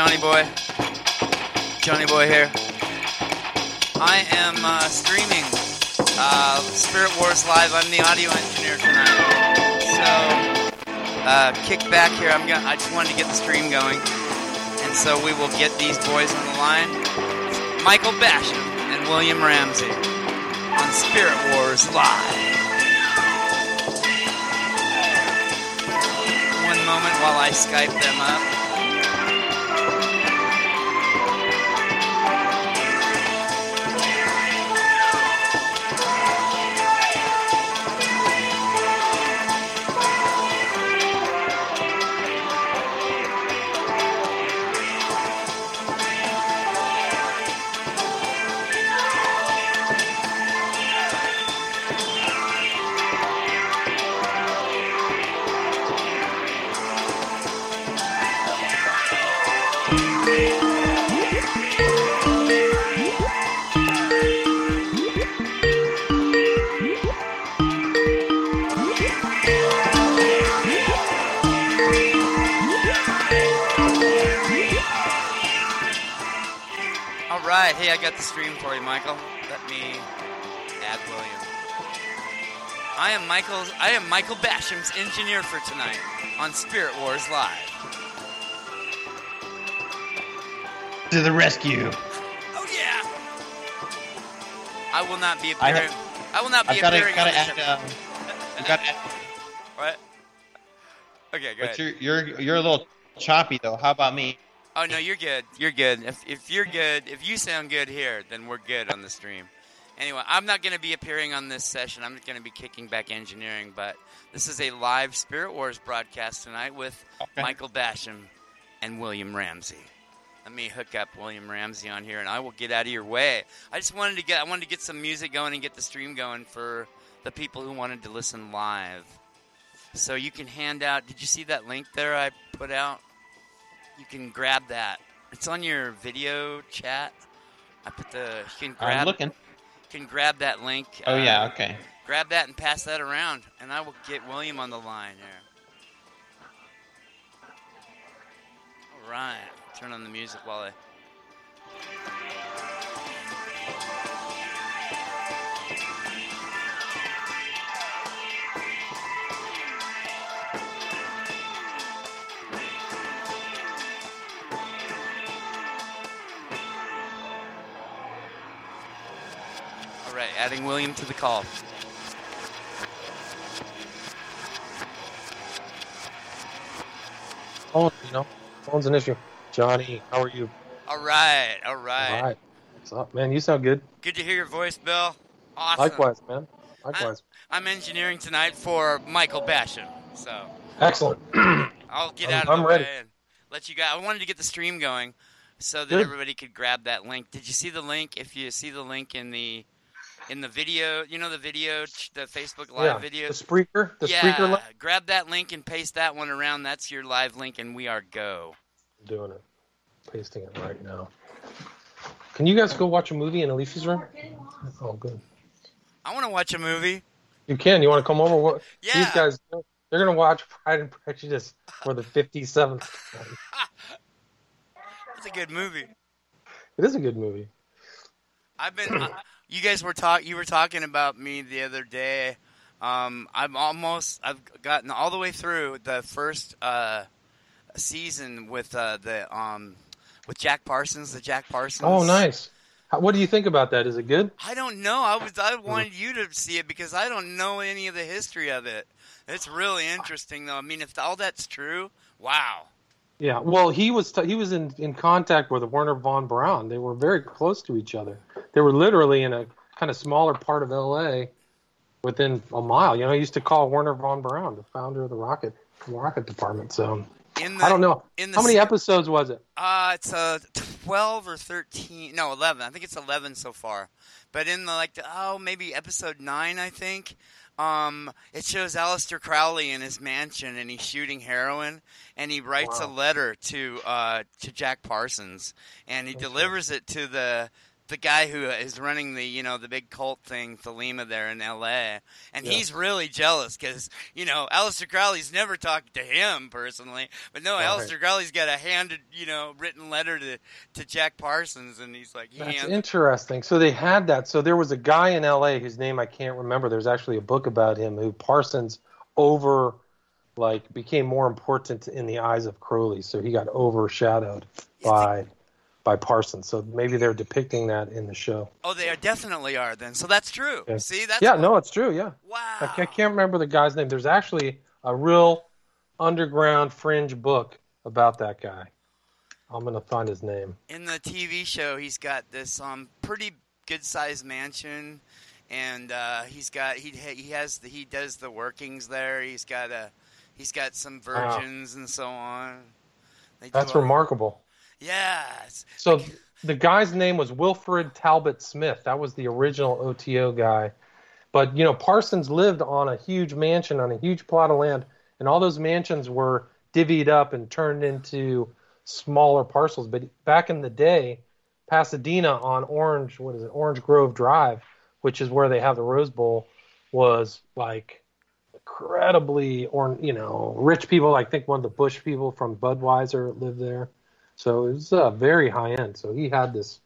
Johnny Boy. Johnny Boy here. I am uh, streaming uh, Spirit Wars Live. I'm the audio engineer tonight. So, uh, kick back here. I'm gonna. I just wanted to get the stream going, and so we will get these boys on the line. Michael Basham and William Ramsey on Spirit Wars Live. One moment while I Skype them up. I am Michael. I am Michael Basham's engineer for tonight on Spirit Wars Live. To the rescue. Oh yeah. I will not be I appearing. I, will not be I've got to appearing gotta add. Um, I've got to What? Okay, go but ahead. you're you're you're a little choppy though. How about me? Oh no, you're good. You're good. If if you're good, if you sound good here, then we're good on the stream. Anyway, I'm not going to be appearing on this session. I'm not going to be kicking back engineering, but this is a live Spirit Wars broadcast tonight with Okay. Michael Basham and William Ramsey. Let me hook up William Ramsey on here, and I will get out of your way. I just wanted to get I wanted to get some music going and get the stream going for the people who wanted to listen live. So you can hand out. Did you see that link there I put out? You can grab that. It's on your video chat. I put the. You can grab. I'm looking. Can grab that link. Oh uh, yeah. Okay. Grab that and pass that around, and I will get William on the line here. All right. Turn on the music while I. adding William to the call. phone, you know, phone's an issue. Johnny, how are you? All right, all right. All right. What's up, man? You sound good. Good to hear your voice, Bill. Awesome. Likewise, man. Likewise. I'm engineering tonight for Michael Basham, so Excellent. I'll get I'm- out of I'm the ready. way and let you guys. I wanted to get the stream going so that Good. everybody could grab that link. Did you see the link? If you see the link in the in the video, you know the video, the Facebook live yeah. video. The Spreaker, the yeah, Spreaker link. grab that link and paste that one around. That's your live link, and we are go. I'm doing it. Pasting it right now. Can you guys go watch a movie in Alicia's room? Oh, good. I want to watch a movie. You can. You want to come over? What? Yeah. These guys, they're gonna watch Pride and Prejudice for the 57th. time. It's a good movie. It is a good movie. I've been. uh, you guys were talk. You were talking about me the other day. Um, I'm almost. I've gotten all the way through the first uh, season with uh, the um, with Jack Parsons. The Jack Parsons. Oh, nice. How, what do you think about that? Is it good? I don't know. I was. I wanted you to see it because I don't know any of the history of it. It's really interesting, though. I mean, if all that's true, wow. Yeah, well, he was t- he was in, in contact with Wernher von Braun. They were very close to each other. They were literally in a kind of smaller part of L.A. within a mile. You know, I used to call Wernher von Braun, the founder of the rocket rocket department. So In the, I don't know In the how many se- episodes was it. Uh, it's uh, 12 or 13. No, 11. I think it's 11 so far. But in the, like, the, oh, maybe episode 9, I think, um, it shows Aleister Crowley in his mansion and he's shooting heroin and he writes a letter to, uh, to Jack Parsons and he Okay. delivers it to the, the guy who is running the you know the big cult thing, Thelema, there in L.A. And Yeah. he's really jealous because you know Aleister Crowley's never talked to him personally, but no, Right. Aleister Crowley's got a handed you know written letter to to Jack Parsons, and he's like, he That's interesting. So they had that. So there was a guy in L.A. whose name I can't remember. There's actually a book about him who Parsons over, like, became more important in the eyes of Crowley. So he got overshadowed by by Parsons. So maybe they're depicting that in the show. Oh, they are definitely are then. So that's true. Yeah. See, that's yeah, no, it's true. Yeah, Wow. I, I can't remember the guy's name. There's actually a real underground fringe book about that guy. I'm gonna find his name. in the TV show, he's got this um pretty good sized mansion, and uh, he's got he he has the, he does the workings there. He's got a he's got some Wow. virgins and so on. They That's remarkable. It's- So the guy's name was Wilfred Talbot Smith. That was the original OTO guy. But you know, Parsons lived on a huge mansion on a huge plot of land, and all those mansions were divvied up and turned into smaller parcels. But back in the day, Pasadena on Orange, what is it, Orange Grove Drive, which is where they have the Rose Bowl, was like incredibly, or you know, rich people. I think one of the Busch people from Budweiser lived there. So it was uh, very high end. So he had this,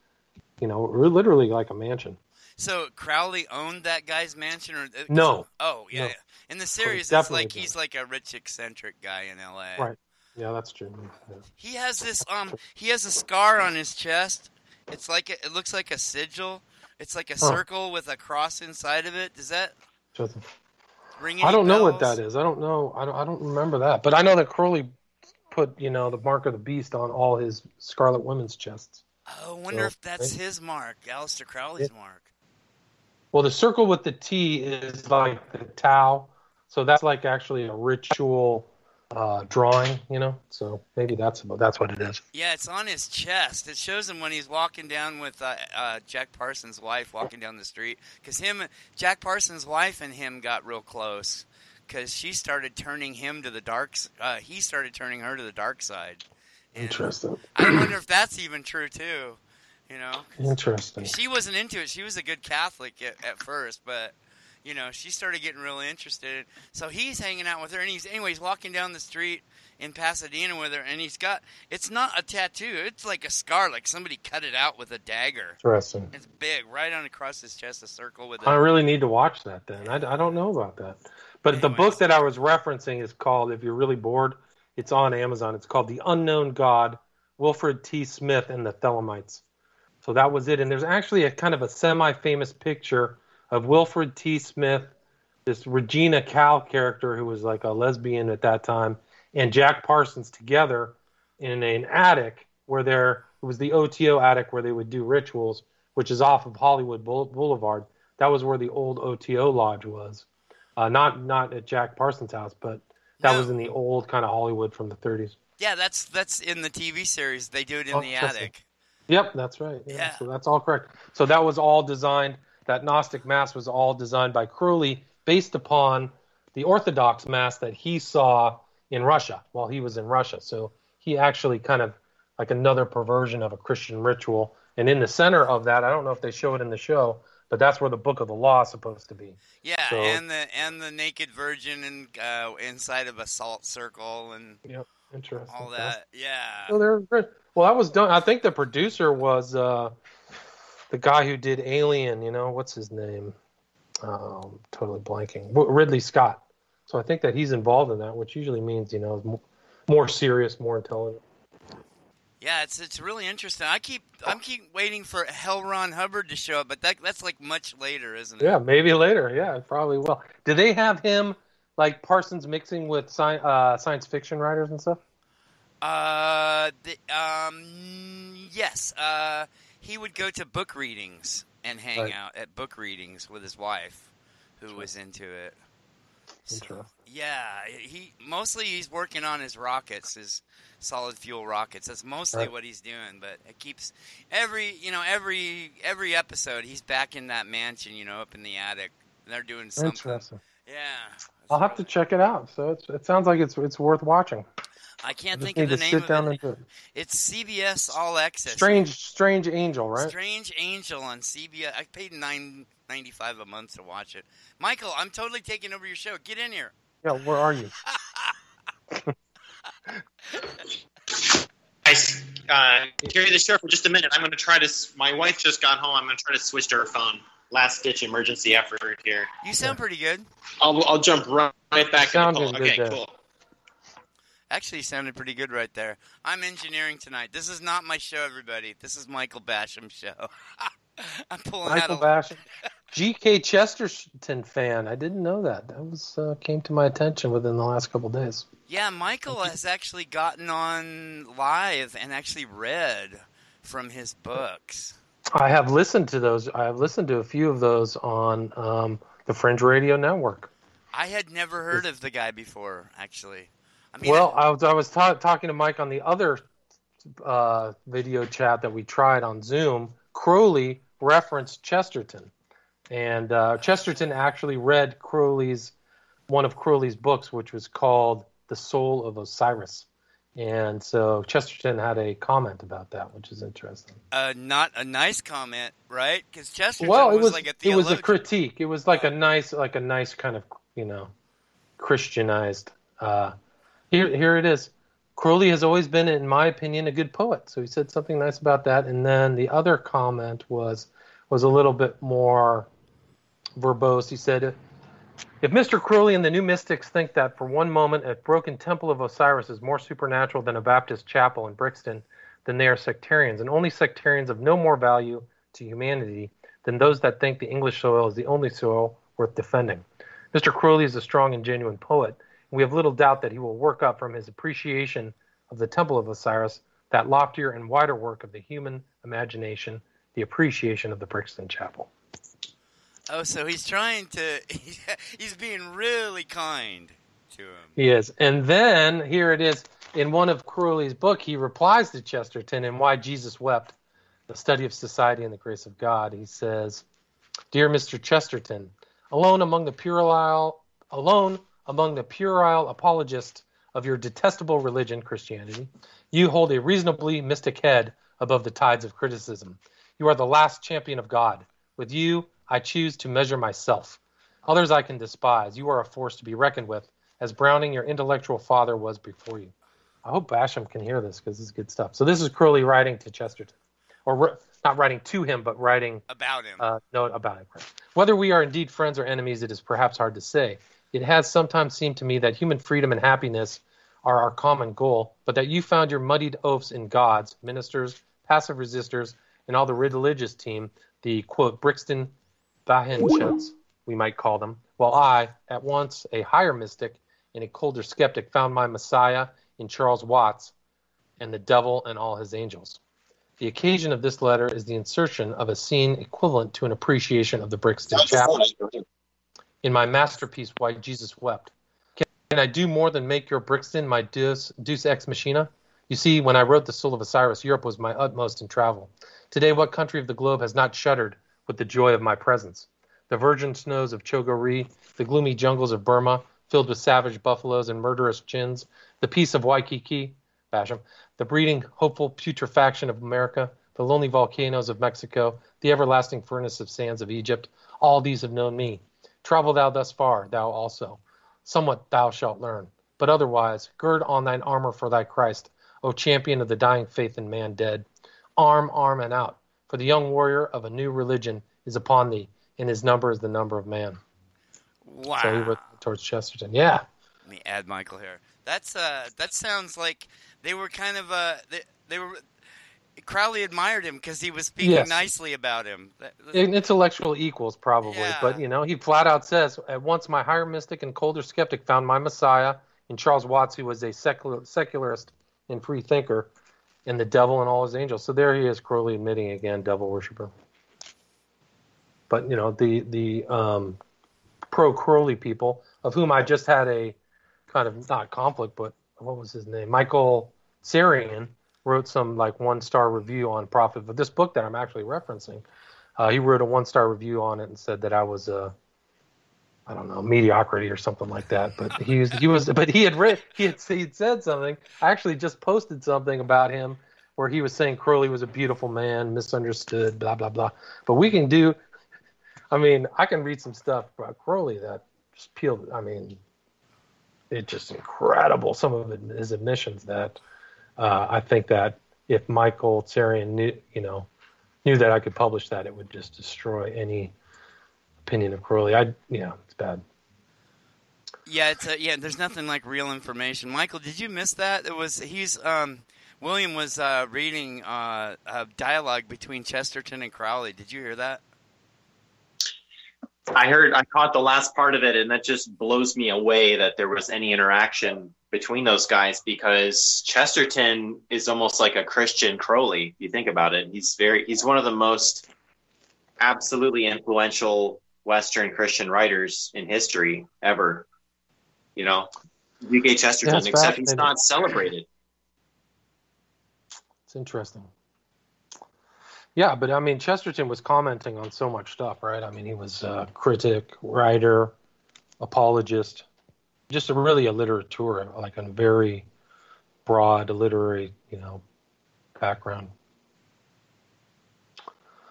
you know, literally like a mansion. so Crowley owned that guy's mansion, or No. Oh yeah, No. yeah. In the series, it's like he's like a rich eccentric guy in L.A. Right. Yeah, that's true. Yeah. He has this um he has a scar on his chest. It's like a, it looks like a sigil. It's like a Huh. circle with a cross inside of it. Does that ring? I don't know what that is. I don't know. I don't, I don't remember that. But I know that Crowley put, you know, the mark of the beast on all his Scarlet Women's chests. Oh, I wonder So, if that's right? his mark, Aleister Crowley's Yeah. mark. Well, the circle with the T is like the Tau. So that's like actually a ritual uh, drawing, you know? So maybe that's about that's what it is. Yeah, it's on his chest. It shows him when he's walking down with uh, uh, Jack Parsons' wife, walking down the street. Because him, Jack Parsons' wife, and him got real close. Because she started turning him to the dark. Uh, he started turning her to the dark side. And Interesting. I wonder if that's even true too. You know, Interesting. she wasn't into it. She was a good Catholic at, at first, but you know, she started getting really interested. So he's hanging out with her, and he's anyway. He's walking down the street in Pasadena with her, and he's got. It's not a tattoo. It's like a scar, like somebody cut it out with a dagger. Interesting. It's big, right on across his chest, a circle with I really need to watch that then. I, I don't know about that. But the book that I was referencing is called, if you're really bored, it's on Amazon. It's called The Unknown God, Wilfred T. Smith and the Thelemites. So that was it. And there's actually a kind of a semi famous picture of Wilfred T. Smith, this Regina Kahl character who was like a lesbian at that time, and Jack Parsons together in an attic where there it was the OTO attic where they would do rituals, which is off of Hollywood Boulevard. That was where the old OTO lodge was. Uh, not not at Jack Parsons' house, but that No. was in the old kind of Hollywood from the 30s. Yeah, that's that's in the TV series. They do it in Oh, the attic. Yep, that's right. Yeah, Yeah. So that's all correct. So that was all designed. That Gnostic Mass was all designed by Crowley, based upon the Orthodox Mass that he saw in Russia while he was in Russia. So he actually kind of like another perversion of a Christian ritual. And in the center of that, I don't know if they show it in the show, but that's where the Book of the Law is supposed to be. Yeah, So- and the and the naked virgin and uh, inside of a salt circle and Yep, interesting. all that. Yeah. Oh, they're good. Well, that was done. I think the producer was uh, the guy who did Alien. You know, what's his name? Um, totally blanking. Ridley Scott. So I think that he's involved in that, which usually means you know more serious, more intelligent. Yeah, it's it's really interesting. I keep I'm keep waiting for L. Ron Hubbard to show up, but that that's like much later, isn't it? Yeah, maybe later. Yeah, probably will. Do they have him like Parsons mixing with sci- uh, science fiction writers and stuff? Uh, the, um, yes. Uh, he would go to book readings and hang Right. out at book readings with his wife, who was into it. So- Interesting. Yeah, he mostly he's working on his rockets, his solid fuel rockets. That's mostly Right. what he's doing. But it keeps every you know every every episode he's back in that mansion, you know, up in the attic. They're doing something. Interesting. Yeah, I'll have to check it out. So it's, it sounds like it's it's worth watching. I can't Just think of the name sit of down it. and do it. It's CBS All Access. Strange, strange angel, right? Strange Angel on CBS. I paid nine ninety five a month to watch it. Michael, I'm totally taking over your show. Get in here. Yeah, where are you? I uh, carry the show for just a minute. I'm going to try to. My wife just got home. I'm going to try to switch to her phone. Last ditch emergency effort here. You sound pretty good. I'll, I'll jump right, right back in the good Okay, cool. Actually, you sounded pretty good right there. I'm engineering tonight. This is not my show, everybody. This is Michael Basham's show. I'm pulling Michael out Basham, G.K. Chesterton fan. I didn't know that. That was uh, came to my attention within the last couple days. Yeah, Michael has actually gotten on live and actually read from his books. I have listened to those. I have listened to a few of those on um, the Fringe Radio Network. I had never heard of the guy before, actually. I mean, well, I was I was ta- talking to Mike on the other uh, video chat that we tried on Zoom. Crowley referenced Chesterton, and uh, Chesterton actually read Crowley's one of Crowley's books, which was called "The Soul of Osiris." And so Chesterton had a comment about that, which is interesting. uh, not a nice comment, right? Because Chesterton well, it was, was like a it was a critique. It was like a nice like a nice kind of you know Christianized. Uh, here here it is. Crowley has always been, in my opinion, a good poet. So he said something nice about that. And then the other comment was was a little bit more verbose. He said, "If Mr. Crowley and the New Mystics think that for one moment a broken temple of Osiris is more supernatural than a Baptist chapel in Brixton, then they are sectarians, and only sectarians of no more value to humanity than those that think the English soil is the only soil worth defending. Mr. Crowley is a strong and genuine poet. and We have little doubt that he will work up from his appreciation of the Temple of Osiris that loftier and wider work of the human imagination, the appreciation of the Brixton Chapel. Oh, so he's trying to. He's being really kind to him. He is. And then here it is in one of Crowley's book, he replies to Chesterton in Why Jesus Wept, the study of society and the grace of God. He says, Dear Mr. Chesterton, alone among the puerile alone among the puerile apologists of your detestable religion, Christianity, you hold a reasonably mystic head above the tides of criticism. You are the last champion of God. With you, I choose to measure myself. Others I can despise. You are a force to be reckoned with, as Browning, your intellectual father, was before you. I hope Basham can hear this because this is good stuff. So this is Crowley writing to Chesterton, or not writing to him, but writing About him. uh, note about it. Whether we are indeed friends or enemies, it is perhaps hard to say. It has sometimes seemed to me that human freedom and happiness are our common goal, but that you found your muddied oaths in gods, ministers, passive resistors, and all the religious team, the quote Brixton Bahinchets, we might call them, while I, at once a higher mystic and a colder skeptic, found my Messiah in Charles Watts and the devil and all his angels. The occasion of this letter is the insertion of a scene equivalent to an appreciation of the Brixton Chapel in my masterpiece, Why Jesus Wept. Can, can I do more than make your Brixton my deus, deus ex machina? You see, when I wrote The Soul of Osiris, Europe was my utmost in travel. Today, what country of the globe has not shuddered with the joy of my presence? The virgin snows of Chogo Ri, the gloomy jungles of Burma, filled with savage buffaloes and murderous chins, the peace of Waikiki, Basham, the breeding, hopeful putrefaction of America, the lonely volcanoes of Mexico, the everlasting furnace of sands of Egypt, all these have known me. Travel thou thus far, thou also. Somewhat thou shalt learn. But otherwise, gird on thine armor for thy Christ, O champion of the dying faith in man dead. Arm, arm, and out, for the young warrior of a new religion is upon thee, and his number is the number of man. wow. So he went towards Chesterton. Yeah. Let me add Michael here. That's uh, that sounds like they were kind of uh, they, they were. Crowley admired him because he was speaking Yes. nicely about him. That- that- In- Intellectual equals, probably. Yeah. But, you know, he flat out says, At once my higher mystic and colder skeptic found my Messiah in Charles Watts, who was a secular, secularist and free thinker, and the devil and all his angels. So there he is, Crowley admitting again, devil worshiper. But, you know, the, the um, pro Crowley people, of whom I just had a kind of not conflict, but what was his name? Michael Tsarion wrote some like one star review on Prophet but this book that I'm actually referencing. Uh, he wrote a one star review on it and said that I was uh, I don't know mediocrity or something like that. But he was he was but he had read he had he said something. I actually just posted something about him where he was saying Crowley was a beautiful man, misunderstood, blah blah blah. But we can do. I mean, I can read some stuff about Crowley that just peeled. I mean, it's just incredible. Some of his admissions that uh, I think that if Michael Tsarion knew, you know, knew that I could publish that, it would just destroy any opinion of Crowley. I, yeah, it's bad. Yeah, it's a, yeah. There's nothing like real information. Michael, did you miss that? It was he's um, William was uh, reading uh, a dialogue between Chesterton and Crowley. Did you hear that? I heard, I caught the last part of it, and that just blows me away that there was any interaction between those guys because Chesterton is almost like a Christian Crowley. If you think about it, he's very, he's one of the most absolutely influential Western Christian writers in history ever. You know, G.K. Chesterton, except he's not celebrated. It's interesting. Yeah, but I mean, Chesterton was commenting on so much stuff, right? I mean, he was a critic, writer, apologist, just a really a literateur, like a very broad literary, you know, background.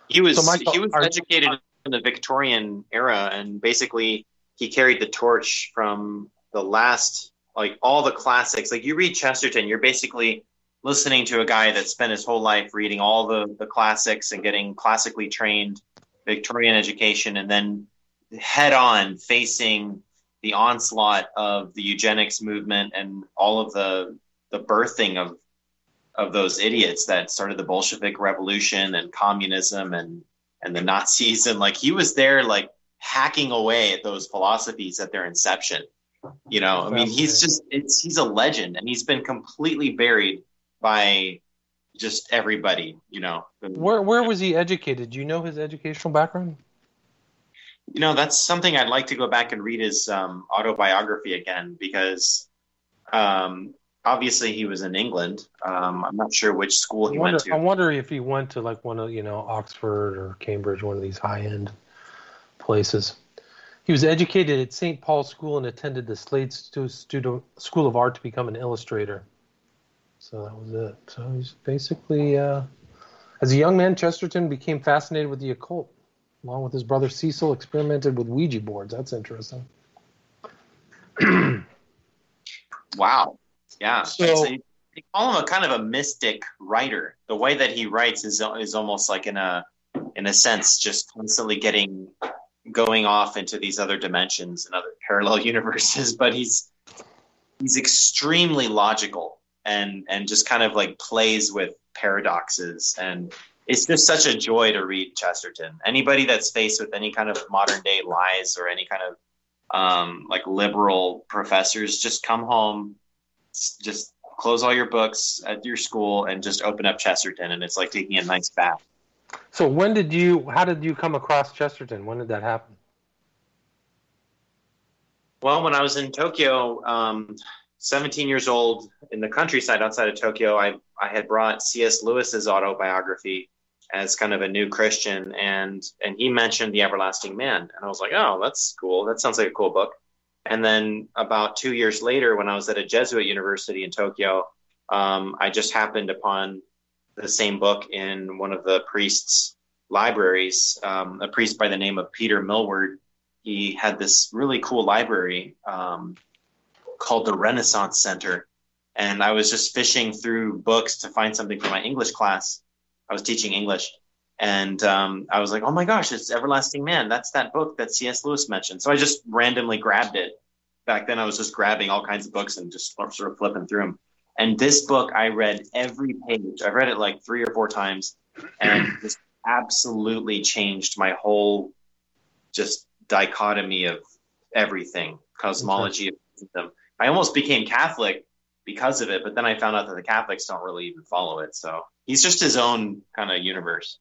He was So, Michael, he was educated the Victorian era, and basically he carried the torch from the last, like all the classics. Like you read Chesterton, you're basically listening to a guy that spent his whole life reading all the the classics and getting classically trained Victorian education, and then head on facing the onslaught of the eugenics movement and all of the the birthing of of those idiots that started the Bolshevik Revolution and communism and and the Nazis and like he was there like hacking away at those philosophies at their inception. You know, I mean, he's just it's he's a legend and he's been completely buried by just everybody. You know, Where where was he educated? Do you know his educational background? you know that's something I'd like to go back and read his um, autobiography again because um, obviously he was in England. Um, I'm not sure which school he wonder, went to. I wonder if he went to like one of you know Oxford or Cambridge, one of these high end places. He was educated at St. Paul's School and attended the Slade Stu- Studio School of Art to become an illustrator. So that was it. So he's basically, uh, as a young man, Chesterton became fascinated with the occult. Along with his brother Cecil, experimented with Ouija boards. That's interesting. Wow. Yeah. So- a- they call him a kind of a mystic writer. The way that he writes is is almost like in a in a sense just constantly getting going off into these other dimensions and other parallel universes. But he's he's extremely logical and and just kind of like plays with paradoxes and it's just such a joy to read Chesterton. Anybody that's faced with any kind of modern day lies or any kind of um, like liberal professors, just come home, just close all your books at your school, and just open up Chesterton, and it's like taking a nice bath. So when did you? How did you come across Chesterton? When did that happen? Well, when I was in Tokyo, um, 17 years old, in the countryside outside of Tokyo, I I had brought C.S. Lewis's autobiography as kind of a new Christian, and and he mentioned the Everlasting Man, and I was like, oh, that's cool. That sounds like a cool book. And then about two years later, when I was at a Jesuit university in Tokyo, um, I just happened upon the same book in one of the priests' libraries. Um, a priest by the name of Peter Millward. He had this really cool library um, called the Renaissance Center, and I was just fishing through books to find something for my English class. I was teaching English, and um, I was like, "Oh my gosh, it's Everlasting Man! That's that book that C.S. Lewis mentioned." So I just randomly grabbed it. Back then, I was just grabbing all kinds of books and just sort of flipping through them. And this book, I read every page. I've read it like three or four times, and just absolutely changed my whole just dichotomy of everything, cosmology of them. I almost became Catholic because of it, but then I found out that the Catholics don't really even follow it. So he's just his own kind of universe.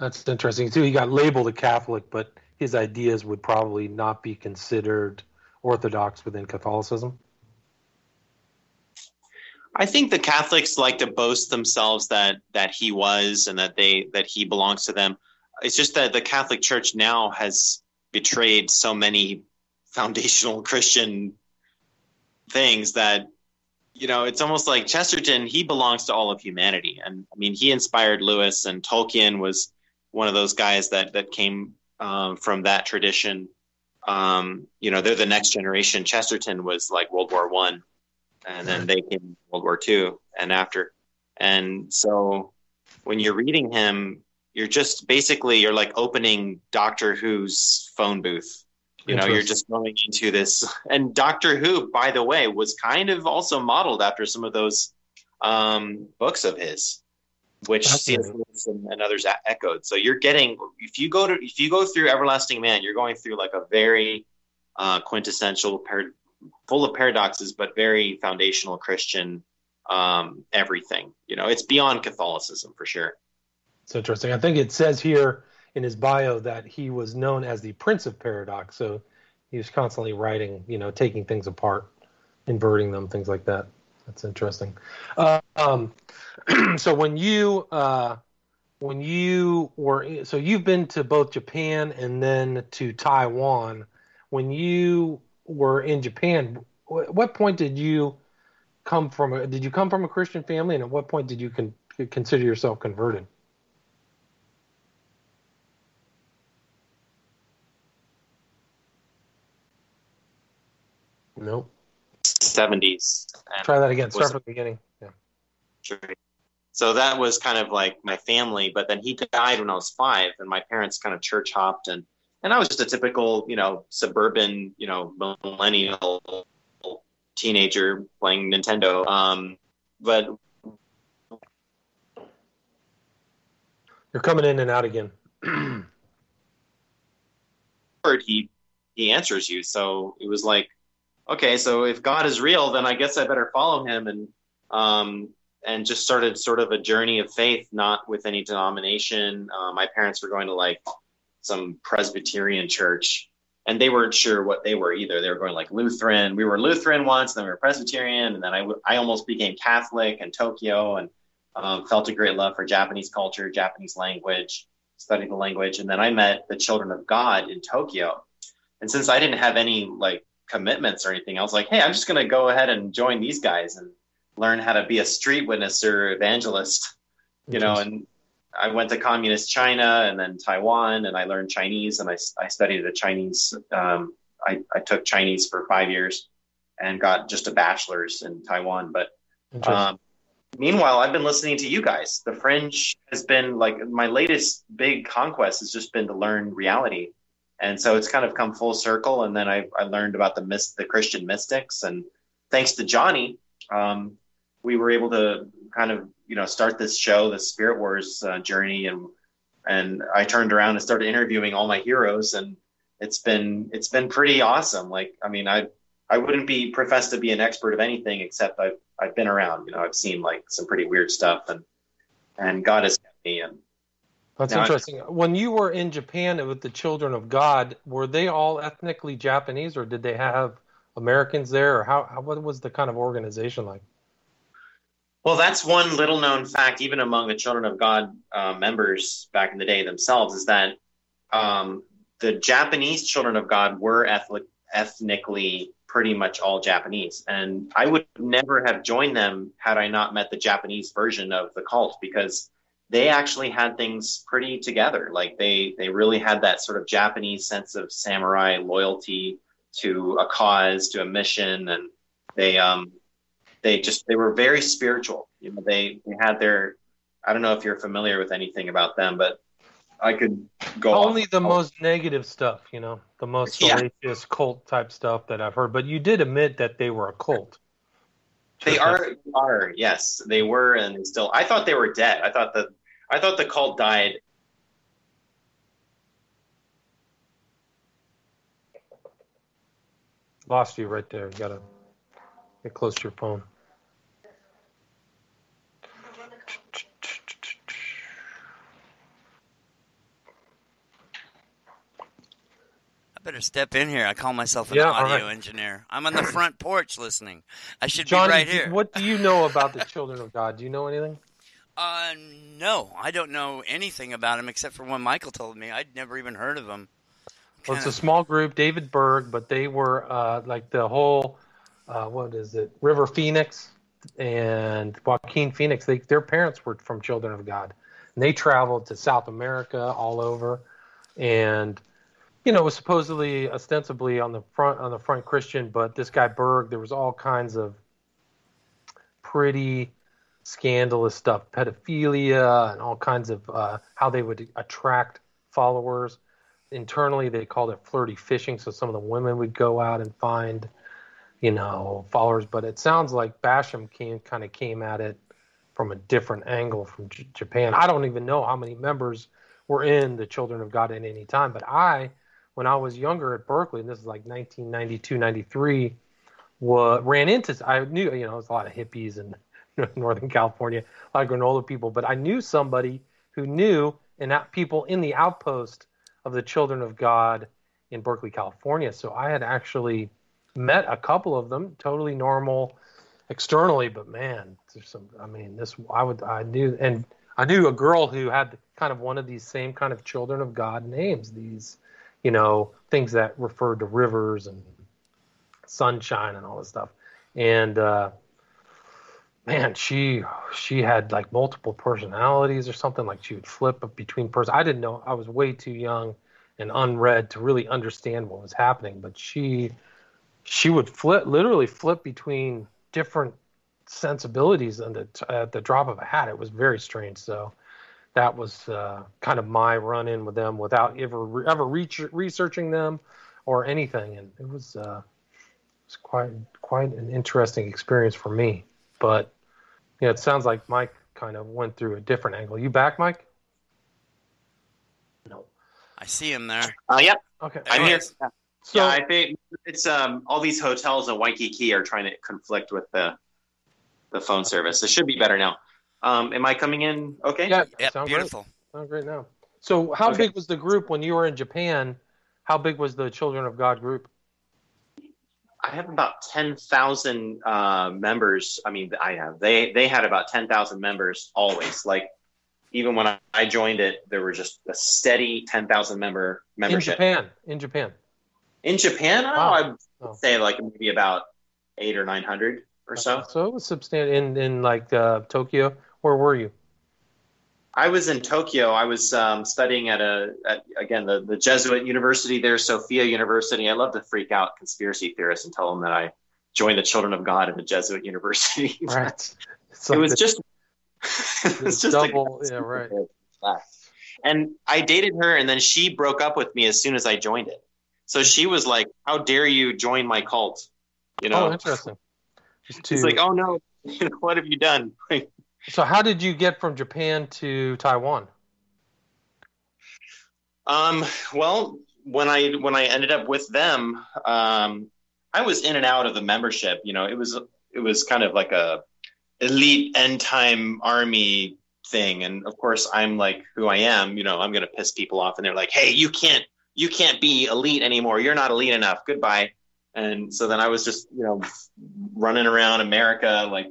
That's interesting too. He got labeled a Catholic, but his ideas would probably not be considered orthodox within Catholicism. I think the Catholics like to boast themselves that that he was and that they that he belongs to them. It's just that the Catholic Church now has betrayed so many foundational Christian things that you know it's almost like Chesterton he belongs to all of humanity and I mean he inspired Lewis and Tolkien was one of those guys that that came um, from that tradition. Um, you know they're the next generation. Chesterton was like World War One and then they came World War Two and after. And so when you're reading him you're just basically you're like opening Doctor Who's phone booth. You know you're just going into this. And doctor who by the way was kind of also modeled after some of those um, books of his which C.S. Lewis and, others echoed so you're getting if you go to if you go through everlasting man you're going through like a very uh, quintessential par- full of paradoxes but very foundational christian um, everything you know it's beyond catholicism for sure It's interesting. I think it says here in his bio that he was known as the Prince of Paradox. So he was constantly writing, you know, taking things apart, inverting them, things like that. That's interesting. Uh, um, so when you uh, when you were so you've been to both Japan and then to Taiwan. When you were in Japan, wh- what point did you come from? A, did you come from a Christian family, and at what point did you con- consider yourself converted? Nope. 70s Try that again. Start from the beginning. Yeah. So that was kind of like my family, but then he died when I was five, and my parents kind of church hopped, and and I was just a typical, you know, suburban, you know, millennial teenager playing Nintendo. Um, but You're coming in and out again. he he answers you. So it was like, okay, so if God is real, then I guess I better follow him, and um, and just started sort of a journey of faith, not with any denomination. Uh, my parents were going to like some Presbyterian church, and they weren't sure what they were either. They were going like Lutheran. We were Lutheran once, then we were Presbyterian, and then I, I almost became Catholic in Tokyo, and um, felt a great love for Japanese culture, Japanese language, studied the language, and then I met the Children of God in Tokyo. And since I didn't have any like commitments or anything, I was like, hey, I'm just gonna go ahead and join these guys and learn how to be a street witness or evangelist, you know. And I went to communist China and then Taiwan, and I learned Chinese, and I, I studied the Chinese. Um, I, I took Chinese for five years and got just a bachelor's in Taiwan, but um, meanwhile, I've been listening to you guys. The Fringe has been like my latest big conquest has just been to learn reality, and so it's kind of come full circle. And then I, I learned about the myst- the Christian mystics, and thanks to Johnny, um, we were able to kind of you know start this show, the Spirit Wars uh, journey, and and I turned around and started interviewing all my heroes, and it's been it's been pretty awesome. Like I mean, I I wouldn't be professed to be an expert of anything except I've I've been around. You know, I've seen like some pretty weird stuff, and and God has kept me. And That's Now, I- interesting. When you were in Japan with the Children of God, were they all ethnically Japanese, or did they have Americans there, or how, how what was the kind of organization like? well, that's one little known fact, even among the Children of God uh, members back in the day themselves, is that um, the Japanese Children of God were ethnic, ethnically pretty much all Japanese, and I would never have joined them had I not met the Japanese version of the cult because they actually had things pretty together. Like they they really had that sort of Japanese sense of samurai loyalty to a cause, to a mission, and they um they just they were very spiritual. You know, they they had their I don't know if you're familiar with anything about them, but I could go Only the most negative stuff, you know, the most Yeah. salacious cult type stuff that I've heard. But you did admit that they were a cult. They are are yes, they were and they still. I thought they were dead. I thought the I thought the cult died. Lost you right there. You gotta get close to your phone. I better step in here. I call myself an Yeah, audio right. engineer. I'm on the front porch listening. I should Johnny, be right here. what do you know about the Children of God? Do you know anything? Uh, no, I don't know anything about him except for when Michael told me. I'd never even heard of him. Well, it's a small group, David Berg, but they were uh, like the whole, uh, what is it, River Phoenix and Joaquin Phoenix. They, their parents were from Children of God, and they traveled to South America, all over, and you know, was supposedly ostensibly on the front on the front Christian, but this guy Berg, there was all kinds of pretty scandalous stuff, pedophilia, and all kinds of uh, how they would attract followers. Internally they called it flirty fishing so some of the women would go out and find you know followers. But it sounds like basham came kind of came at it from a different angle from J- japan. I don't even know how many members were in the children of god at any time but i when i was younger at berkeley and this is like 1992 93 wa ran into i knew you know it was a lot of hippies in northern california a lot of granola people but i knew somebody who knew and people in the outpost of the Children of God in Berkeley, California. So I had actually met a couple of them, totally normal externally, but man, there's some. I mean, this I would I knew, and I knew a girl who had kind of one of these same kind of Children of God names. These, you know, things that referred to rivers and sunshine and all this stuff, and. uh man she she had like multiple personalities or something like she would flip between person i didn't know i was way too young and unread to really understand what was happening but she she would flip literally flip between different sensibilities and the, at the drop of a hat. It was very strange so that was uh, kind of my run in with them without ever ever reach, researching them or anything and it was uh, it was quite quite an interesting experience for me but yeah, it sounds like Mike kind of went through a different angle. You back, Mike? No. I see him there. Uh, yep, Okay. There I'm he here. is. So yeah, I think it's um all these hotels in Waikiki are trying to conflict with the the phone service. It should be better now. Um, am I coming in? Okay. yeah, Yep, sound beautiful. great. Sound great now. So how Okay. big was the group when you were in Japan? How big was the Children of God group? I have about ten thousand uh, members. I mean, I have. They they had about ten thousand members always. Like even when I, I joined it, there were just a steady ten thousand member membership. In. Japan. In Japan. In Japan, oh, Wow. I'd Oh. say like maybe about eight or nine hundred or so. So it was substantial in in like uh, Tokyo. Where were you? I was in Tokyo. I was um, studying at a at, again the, the Jesuit university there, Sophia University. I love to freak out conspiracy theorists and tell them that I joined the Children of God at the Jesuit university. Right. It's it was just it was just double. yeah, right. And I dated her, and then she broke up with me as soon as I joined it. So she was like, "How dare you join my cult?" You know, Oh, interesting. She's like, "Oh no, what have you done?" So how did you get from Japan to Taiwan? Um, well, when I when I ended up with them, um, I was in and out of the membership. You know, it was it was kind of like a elite end time army thing, and of course, I'm like who I am. You know, I'm gonna piss people off, and they're like, "Hey, you can't you can't be elite anymore. You're not elite enough. Goodbye." And so then I was just you know running around America like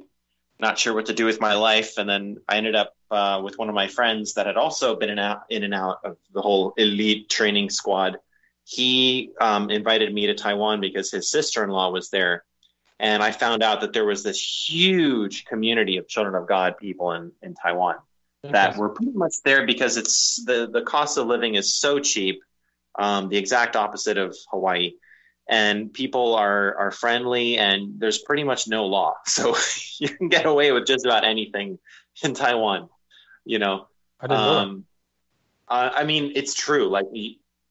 not sure what to do with my life. And then I ended up uh, with one of my friends that had also been in, out, in and out of the whole elite training squad. He um, invited me to Taiwan because his sister in law was there. And I found out that there was this huge community of Children of God people in, in Taiwan that were pretty much there because it's the, the cost of living is so cheap, um, the exact opposite of Hawaii and people are are friendly and there's pretty much no law. So you can get away with just about anything in taiwan you know? I didn't know. um uh, i mean it's true. Like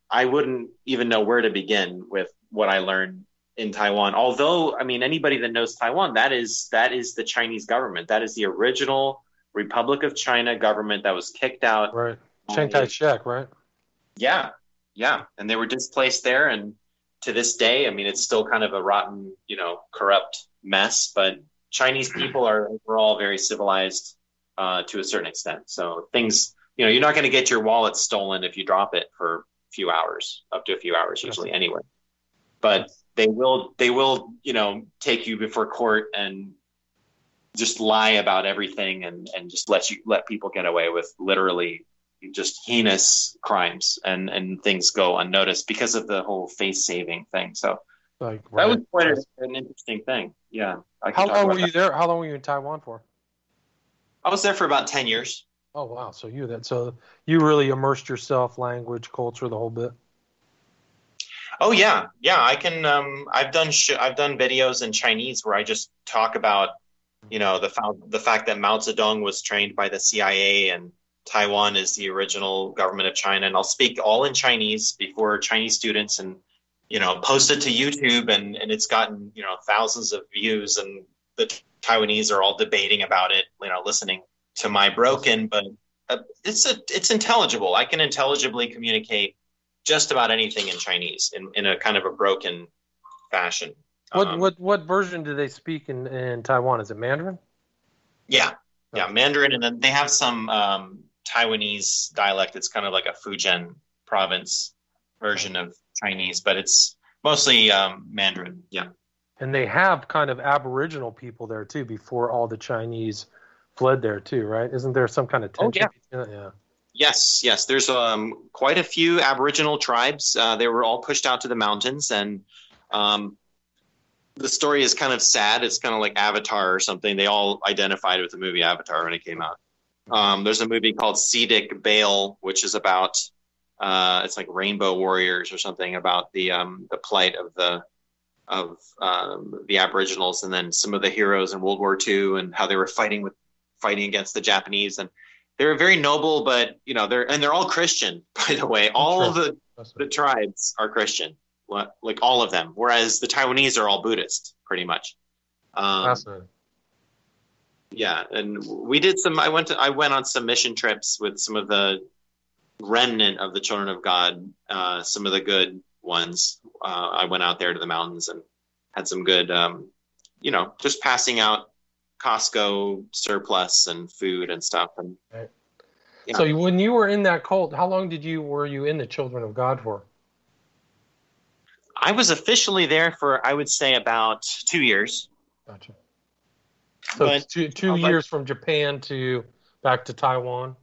i wouldn't even know where to begin with what i learned in taiwan. Although i mean anybody that knows taiwan that is that is the chinese government. That is the original republic of china government that was kicked out. Right. Chiang Kai shek, right? yeah, yeah, and they were displaced there, and to this day, I mean, it's still kind of a rotten, you know, corrupt mess. But Chinese people are overall very civilized uh, to a certain extent. So things, you know, you're not going to get your wallet stolen if you drop it for a few hours, up to a few hours usually, anyway. But they will, they will, you know, take you before court and just lie about everything and and just let you let people get away with literally just heinous crimes and and things go unnoticed because of the whole face saving thing. So Like that was quite a, an interesting thing. Yeah. How long were you that. there? How long were you in Taiwan for? I was there for about ten years. Oh wow, so you that so you really immersed yourself, language, culture, the whole bit. Oh yeah, yeah. I can. Um, I've done. Sh- I've done videos in Chinese where I just talk about, you know, the fa- the fact that Mao Zedong was trained by the CIA and Taiwan is the original government of China, and I'll speak all in Chinese before Chinese students, and you know, post it to YouTube, and and it's gotten you know thousands of views, and the Taiwanese are all debating about it, you know, listening to my broken, but uh, it's a it's intelligible. I can intelligibly communicate just about anything in Chinese in, in a kind of a broken fashion. What Um, what what version do they speak in in Taiwan? Is it Mandarin? Yeah, yeah, Mandarin, and then they have some um, Taiwanese dialect. It's kind of like a Fujian province version of Chinese, but it's mostly um, Mandarin. Yeah. And they have kind of Aboriginal people there too before all the Chinese fled there too, right? Isn't there some kind of tension? Oh, yeah. yeah. Yes, yes. There's um, quite a few Aboriginal tribes. Uh, they were all pushed out to the mountains, and um, the story is kind of sad. It's kind of like Avatar or something. They all identified with the movie Avatar when it came out. Um, there's a movie called Seediq Bale, which is about uh, it's like Rainbow Warriors or something about the um, the plight of the of um, the Aboriginals, and then some of the heroes in World War II and how they were fighting with fighting against the Japanese and they're very noble, but you know they're and they're all Christian, by the way. All of the the tribes are Christian, like all of them. Whereas the Taiwanese are all Buddhist, pretty much. Um, Fascinating. Yeah, and we did some. I went to I went on some mission trips with some of the remnant of the Children of God, uh, some of the good ones. Uh, I went out there to the mountains and had some good, um, you know, just passing out Costco surplus and food and stuff. And yeah. So when you were in that cult, how long did you were you in the Children of God for? I was officially there for I would say about two years. Gotcha. So But- two two uh, but- years from Japan to back to Taiwan.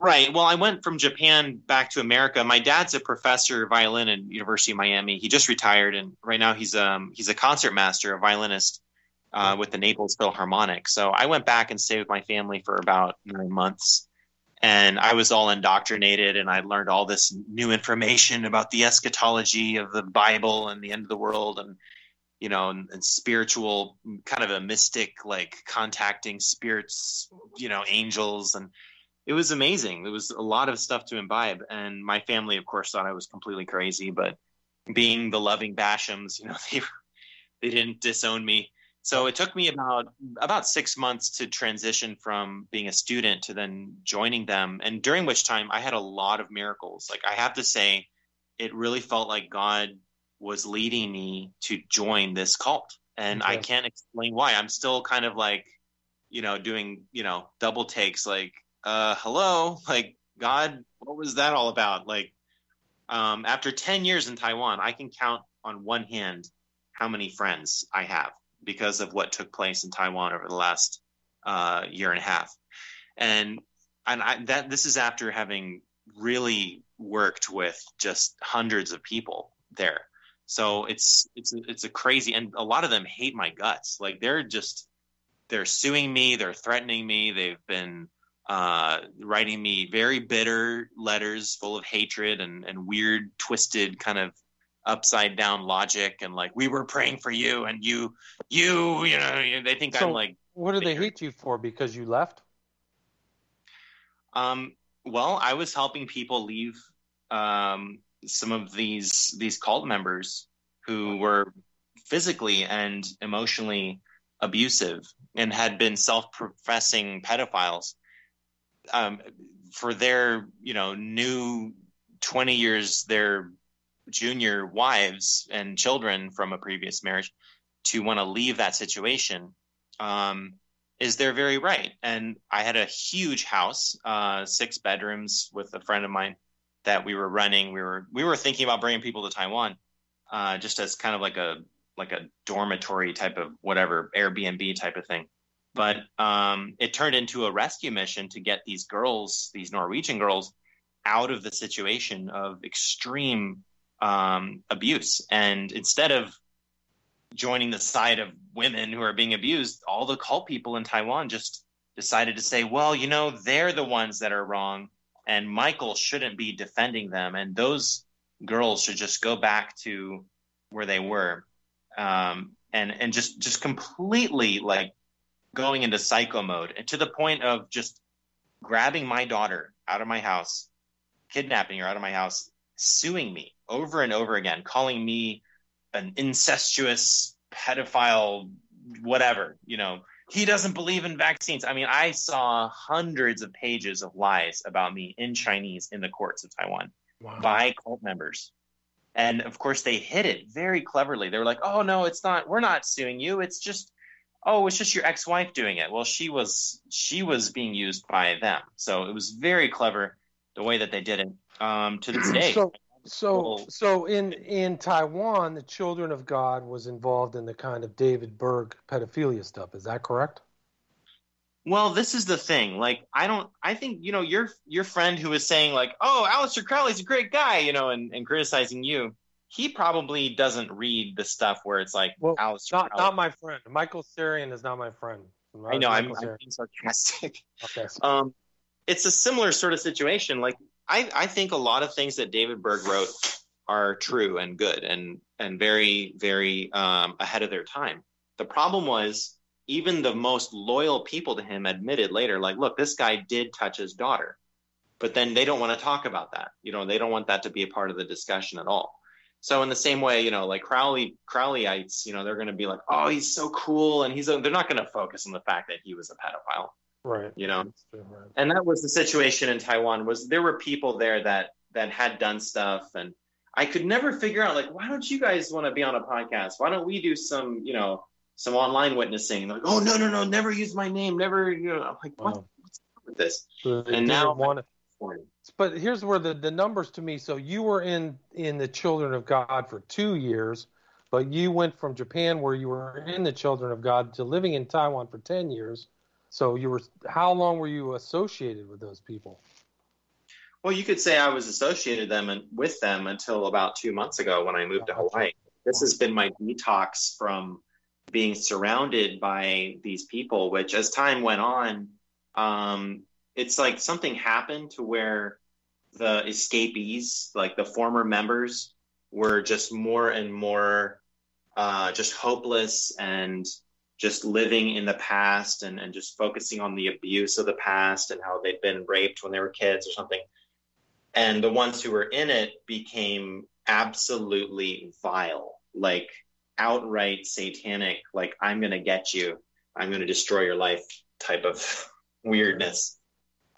Right. Well, I went from Japan back to America. My dad's a professor of violin at University of Miami. He just retired, and right now he's um he's a concert master, a violinist uh, with the Naples Philharmonic. So I went back and stayed with my family for about nine months, and I was all indoctrinated, and I learned all this new information about the eschatology of the Bible and the end of the world, and you know, and, and spiritual, kind of a mystic, like contacting spirits, you know, angels and it was amazing. It was a lot of stuff to imbibe, and my family, of course, thought I was completely crazy. But being the loving Bashams, you know, they they didn't disown me. So it took me about about six months to transition from being a student to then joining them, and during which time I had a lot of miracles. Like I have to say, it really felt like God was leading me to join this cult, and I can't explain why. I'm still kind of like, you know, doing you know double takes, like uh, hello, like God, what was that all about? Like, um, after 10 years in Taiwan, I can count on one hand how many friends I have because of what took place in Taiwan over the last uh, year and a half. And, and I, that this is after having really worked with just hundreds of people there. So it's, it's, it's a crazy, and a lot of them hate my guts. Like they're just, they're suing me. They're threatening me. They've been, uh, writing me very bitter letters full of hatred and, and weird, twisted kind of upside down logic. And like, we were praying for you and you, you, you know, they think So- I'm like, What do they hate you for? Because you left? um, well, I was helping people leave, um, some of these, these cult members who were physically and emotionally abusive and had been self-professing pedophiles um, for their you know new 20 years their junior wives and children from a previous marriage to want to leave that situation um, is their very right. And i had a huge house uh, six bedrooms with a friend of mine that we were running we were we were thinking about bringing people to taiwan uh, just as kind of like a like a dormitory type of whatever Airbnb type of thing. But um, it turned into a rescue mission to get these girls, these Norwegian girls, out of the situation of extreme um, abuse. And instead of joining the side of women who are being abused, all the cult people in Taiwan just decided to say, well, you know, they're the ones that are wrong, and Michael shouldn't be defending them, and those girls should just go back to where they were, um, and and just just completely like going into psycho mode, and to the point of just grabbing my daughter out of my house, kidnapping her out of my house, suing me over and over again, calling me an incestuous pedophile, whatever, you know, he doesn't believe in vaccines. I mean, I saw hundreds of pages of lies about me in Chinese in the courts of Taiwan Wow. by cult members. And of course, they hid it very cleverly. They were like, "Oh no, it's not. We're not suing you. It's just, oh, it's just your ex-wife doing it." Well, she was she was being used by them, so it was very clever the way that they did it. Um, to this day, So, so, Well- so in in Taiwan, the Children of God was involved in the kind of David Berg pedophilia stuff. Is that correct? Well, this is the thing. Like, I don't. I think you know your your friend who was saying like, "Oh, Aleister Crowley's a great guy," you know, and, and criticizing you. He probably doesn't read the stuff where it's like Well, Aleister Not Crowley. not my friend. Michael Tsarion is not my friend. I know. I'm, I'm being sarcastic. Okay. Um, it's a similar sort of situation. Like, I I think a lot of things that David Berg wrote are true and good and and very very um, ahead of their time. The problem was even the most loyal people to him admitted later, like, look, this guy did touch his daughter, but then they don't want to talk about that. You know, they don't want that to be a part of the discussion at all. So in the same way, you know, like Crowley Crowleyites, you know, they're going to be like, oh, he's so cool, and he's they're not going to focus on the fact that he was a pedophile. Right. You know, true, right. and that was the situation in Taiwan was there were people there that that had done stuff and I could never figure out like why don't you guys want to be on a podcast? Why don't we do some, you know, some online witnessing? Like, oh no, no, no, never use my name, never, you know, I'm like, what, Wow. what's wrong with this? So And now- want but here's where the, the numbers to me. So you were in in the Children of God for two years, but you went from Japan where you were in the Children of God to living in Taiwan for ten years. So you were how long were you associated with those people? Well, you could say I was associated them and with them until about two months ago when I moved to Hawaii. This has been my detox from being surrounded by these people, which as time went on, um, it's like something happened to where the escapees, like the former members, were just more and more uh, just hopeless and just living in the past and, and just focusing on the abuse of the past and how they'd been raped when they were kids or something. And the ones who were in it became absolutely vile, like outright satanic, like, I'm going to get you, I'm going to destroy your life type of weirdness.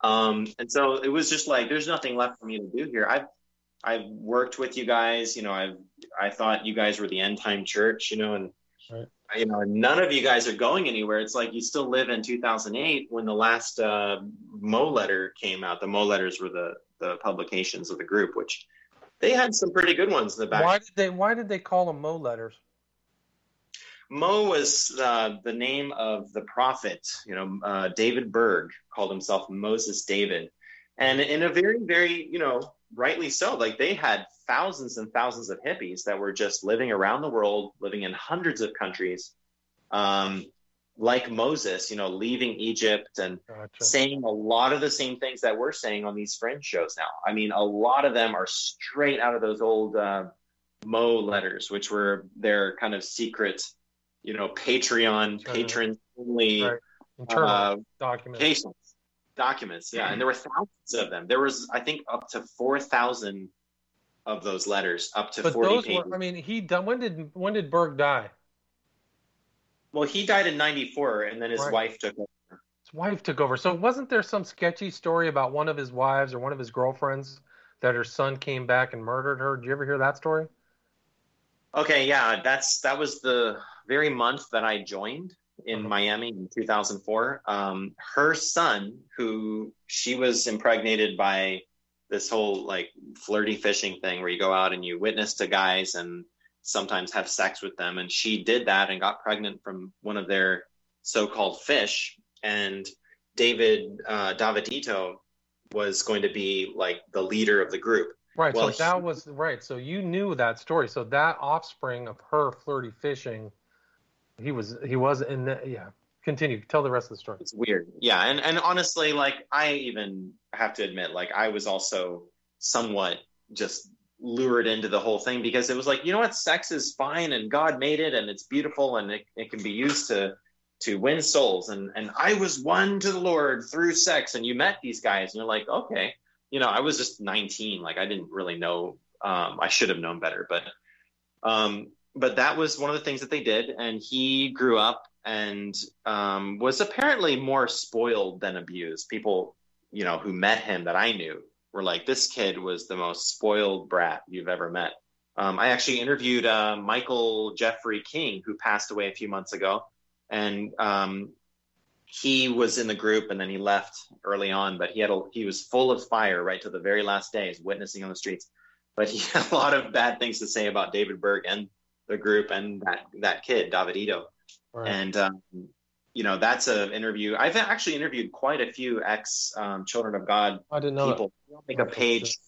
Um, and so it was just like, there's nothing left for me to do here. I've, I've worked with you guys, you know, I've, I thought you guys were the end time church, you know, and, Right. you know, none of you guys are going anywhere. It's like you still live in 2008 when the last uh, Mo letter came out. The Mo letters were the, the publications of the group, which they had some pretty good ones in the back. Why did they Why did they call them Mo letters? Mo was uh, the name of the prophet. You know, uh, David Berg called himself Moses David, and in a very, very, you know, rightly so. Like they had thousands and thousands of hippies that were just living around the world, living in hundreds of countries, um, like Moses. You know, leaving Egypt and Gotcha. saying a lot of the same things that we're saying on these fringe shows now. I mean, a lot of them are straight out of those old uh, Mo letters, which were their kind of secret, you know, Patreon patrons only Right. Internal uh, documents. Documents. Yeah, and mm-hmm. there were thousands of them. There was, I think, up to four thousand of those letters, up to But forty those pages. were. I mean, he done. When did When did Berg die? well, he died in '94, and then his Right. wife took over. His wife took over. So wasn't there some sketchy story about one of his wives or one of his girlfriends that her son came back and murdered her? Did you ever hear that story? Okay, yeah, that's that was the very month that I joined in. Miami in 2004. Um, her son, who she was impregnated by this whole like flirty fishing thing where you go out and you witness to guys and sometimes have sex with them, and she did that and got pregnant from one of their so-called fish. And David uh, Davidito was going to be like the leader of the group. Right. Well, so that he- was right. So you knew that story. So that offspring of her flirty fishing, he was he was in the yeah. Continue. Tell the rest of the story. It's weird. Yeah, and and honestly, like I even have to admit, like I was also somewhat just lured into the whole thing because it was like, you know what, sex is fine and God made it and it's beautiful and it, it can be used to to win souls and and I was won to the Lord through sex and you met these guys and you're like, okay, you know, I was just 19, like I didn't really know. Um, I should have known better, but um, but that was one of the things that they did, and he grew up and um, was apparently more spoiled than abused. People, you know, who met him that I knew were like, this kid was the most spoiled brat you've ever met. Um, I actually interviewed uh, Michael Jeffrey King, who passed away a few months ago, and um, he was in the group, and then he left early on. But he had a, he was full of fire right to the very last days, witnessing on the streets. But he had a lot of bad things to say about David Berg and the group and that that kid, Davidito. Right. And um, you know, that's an interview. I've actually interviewed quite a few ex um, Children of God I didn't know. people. I'll make a page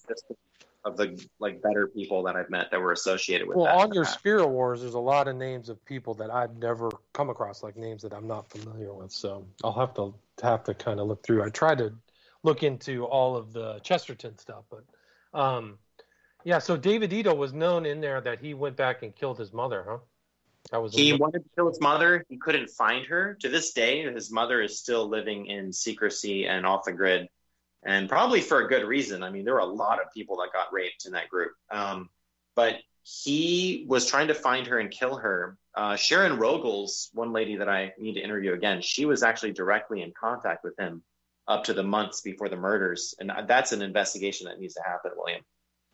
of the like better people that I've met that were associated with Well, that. on your Spirit Wars, there's a lot of names of people that I've never come across, like names that I'm not familiar with. So I'll have to have to kind of look through. I tried to look into all of the Chesterton stuff, but um, yeah. So Davidito was known in there that he went back and killed his mother, huh? That was he wanted to kill his mother. He couldn't find her. To this day, his mother is still living in secrecy and off the grid, and probably for a good reason. I mean, there were a lot of people that got raped in that group. Um, but he was trying to find her and kill her. Uh, Sharon Rogels, one lady that I need to interview again, she was actually directly in contact with him up to the months before the murders, and that's an investigation that needs to happen, William,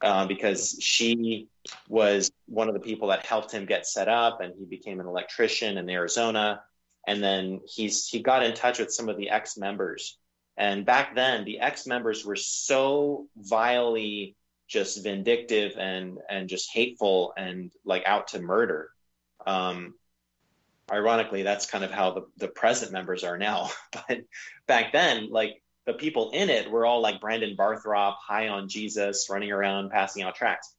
uh, because she was one of the people that helped him get set up, and he became an electrician in Arizona. And then he's he got in touch with some of the ex members, and back then the ex members were so vilely just vindictive and and just hateful and like out to murder. Um, ironically, that's kind of how the, the present members are now. but back then, like the people in it were all like Brandon Barthrop, high on Jesus, running around passing out tracts.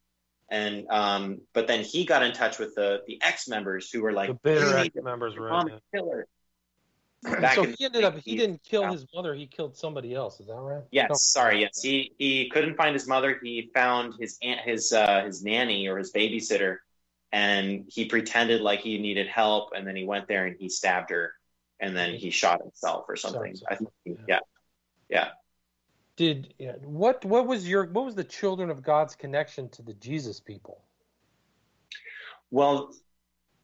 And um, but then he got in touch with the the ex members who were like the bitter ex members to were in killer. Back So he ended up he didn't kill Yeah. his mother. He killed somebody else. Is that right? Yes, No. sorry. Yes, he he couldn't find his mother. He found his aunt, his uh, his nanny or his babysitter, and he pretended like he needed help, and then he went there and he stabbed her, and then he shot himself or something. Shot I think, himself, yeah, yeah. Did what? What was your? What was the Children of God's connection to the Jesus people? Well,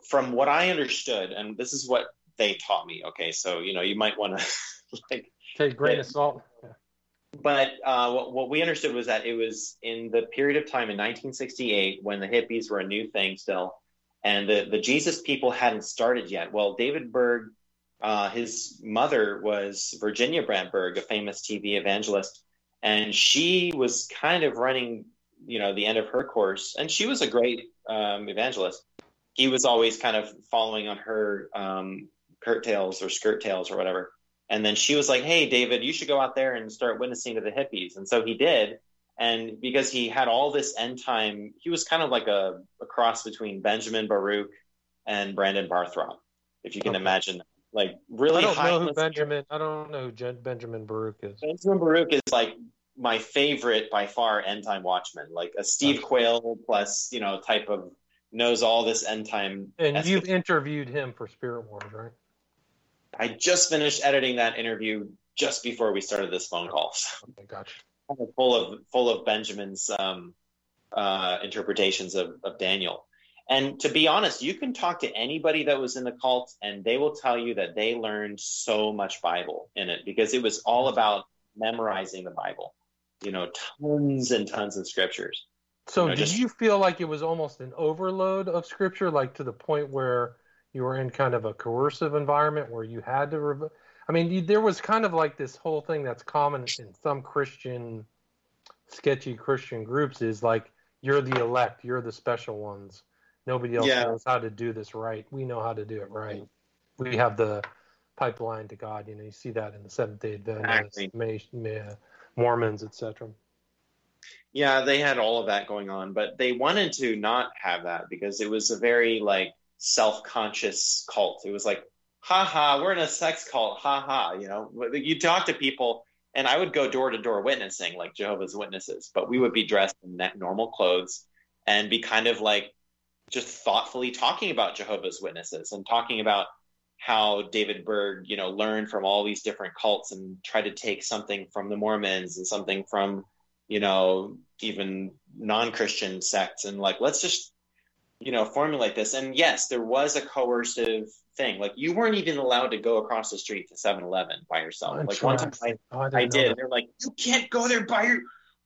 from what I understood, and this is what they taught me. Okay, so you know, you might want to like Take a grain of salt. but uh, what, what we understood was that it was in the period of time in 1968 when the hippies were a new thing still, and the, the Jesus people hadn't started yet. Well, David Berg, uh, his mother was Virginia Brandt Berg, a famous TV evangelist, and she was kind of running, you know, the end of her course, and she was a great um, evangelist. He was always kind of following on her um, curtails or skirt tails or whatever. And then she was like, "Hey, David, you should go out there and start witnessing to the hippies." And so he did. And because he had all this end time, he was kind of like a, a cross between Benjamin Baruch and Brandon Barthrop, if you can Okay. imagine. Like really I don't high. know who Benjamin. I don't know who Jen, Benjamin Baruch is. Benjamin Baruch is like my favorite by far end time watchman, like a Steve Okay. Quayle plus, you know, type of knows all this end time. And you've interviewed him for Spirit Wars, right? I just finished editing that interview just before we started this phone call. So Okay, gotcha. full of full of Benjamin's um, uh, interpretations of, of Daniel. And to be honest, you can talk to anybody that was in the cult, and they will tell you that they learned so much Bible in it because it was all about memorizing the Bible. You know, tons and tons of scriptures. So, You know, did just- you feel like it was almost an overload of scripture, like to the point where you were in kind of a coercive environment where you had to? Rev- I mean, you, there was kind of like this whole thing that's common in some Christian, sketchy Christian groups is like you're the elect, you're the special ones. Nobody else Yeah. knows how to do this right. We know how to do it mm-hmm. right. We have the pipeline to God. You know, you see that in the Seventh Day Adventists, Exactly. Ma- uh, Mormons, etc. Yeah, they had all of that going on, but they wanted to not have that because it was a very like self-conscious cult. It was like, ha ha, we're in a sex cult, ha ha. You know, you talk to people, and I would go door to door witnessing like Jehovah's Witnesses, but we would be dressed in normal clothes and be kind of like just thoughtfully talking about Jehovah's Witnesses and talking about how David Berg, you know, learned from all these different cults and tried to take something from the Mormons and something from you know, even non-Christian sects, and like let's just you know formulate this. And yes, there was a coercive thing. Like you weren't even allowed to go across the street to 7-Eleven by yourself. Oh, like one time I, Oh, I didn't did. They're like, you can't go there by your.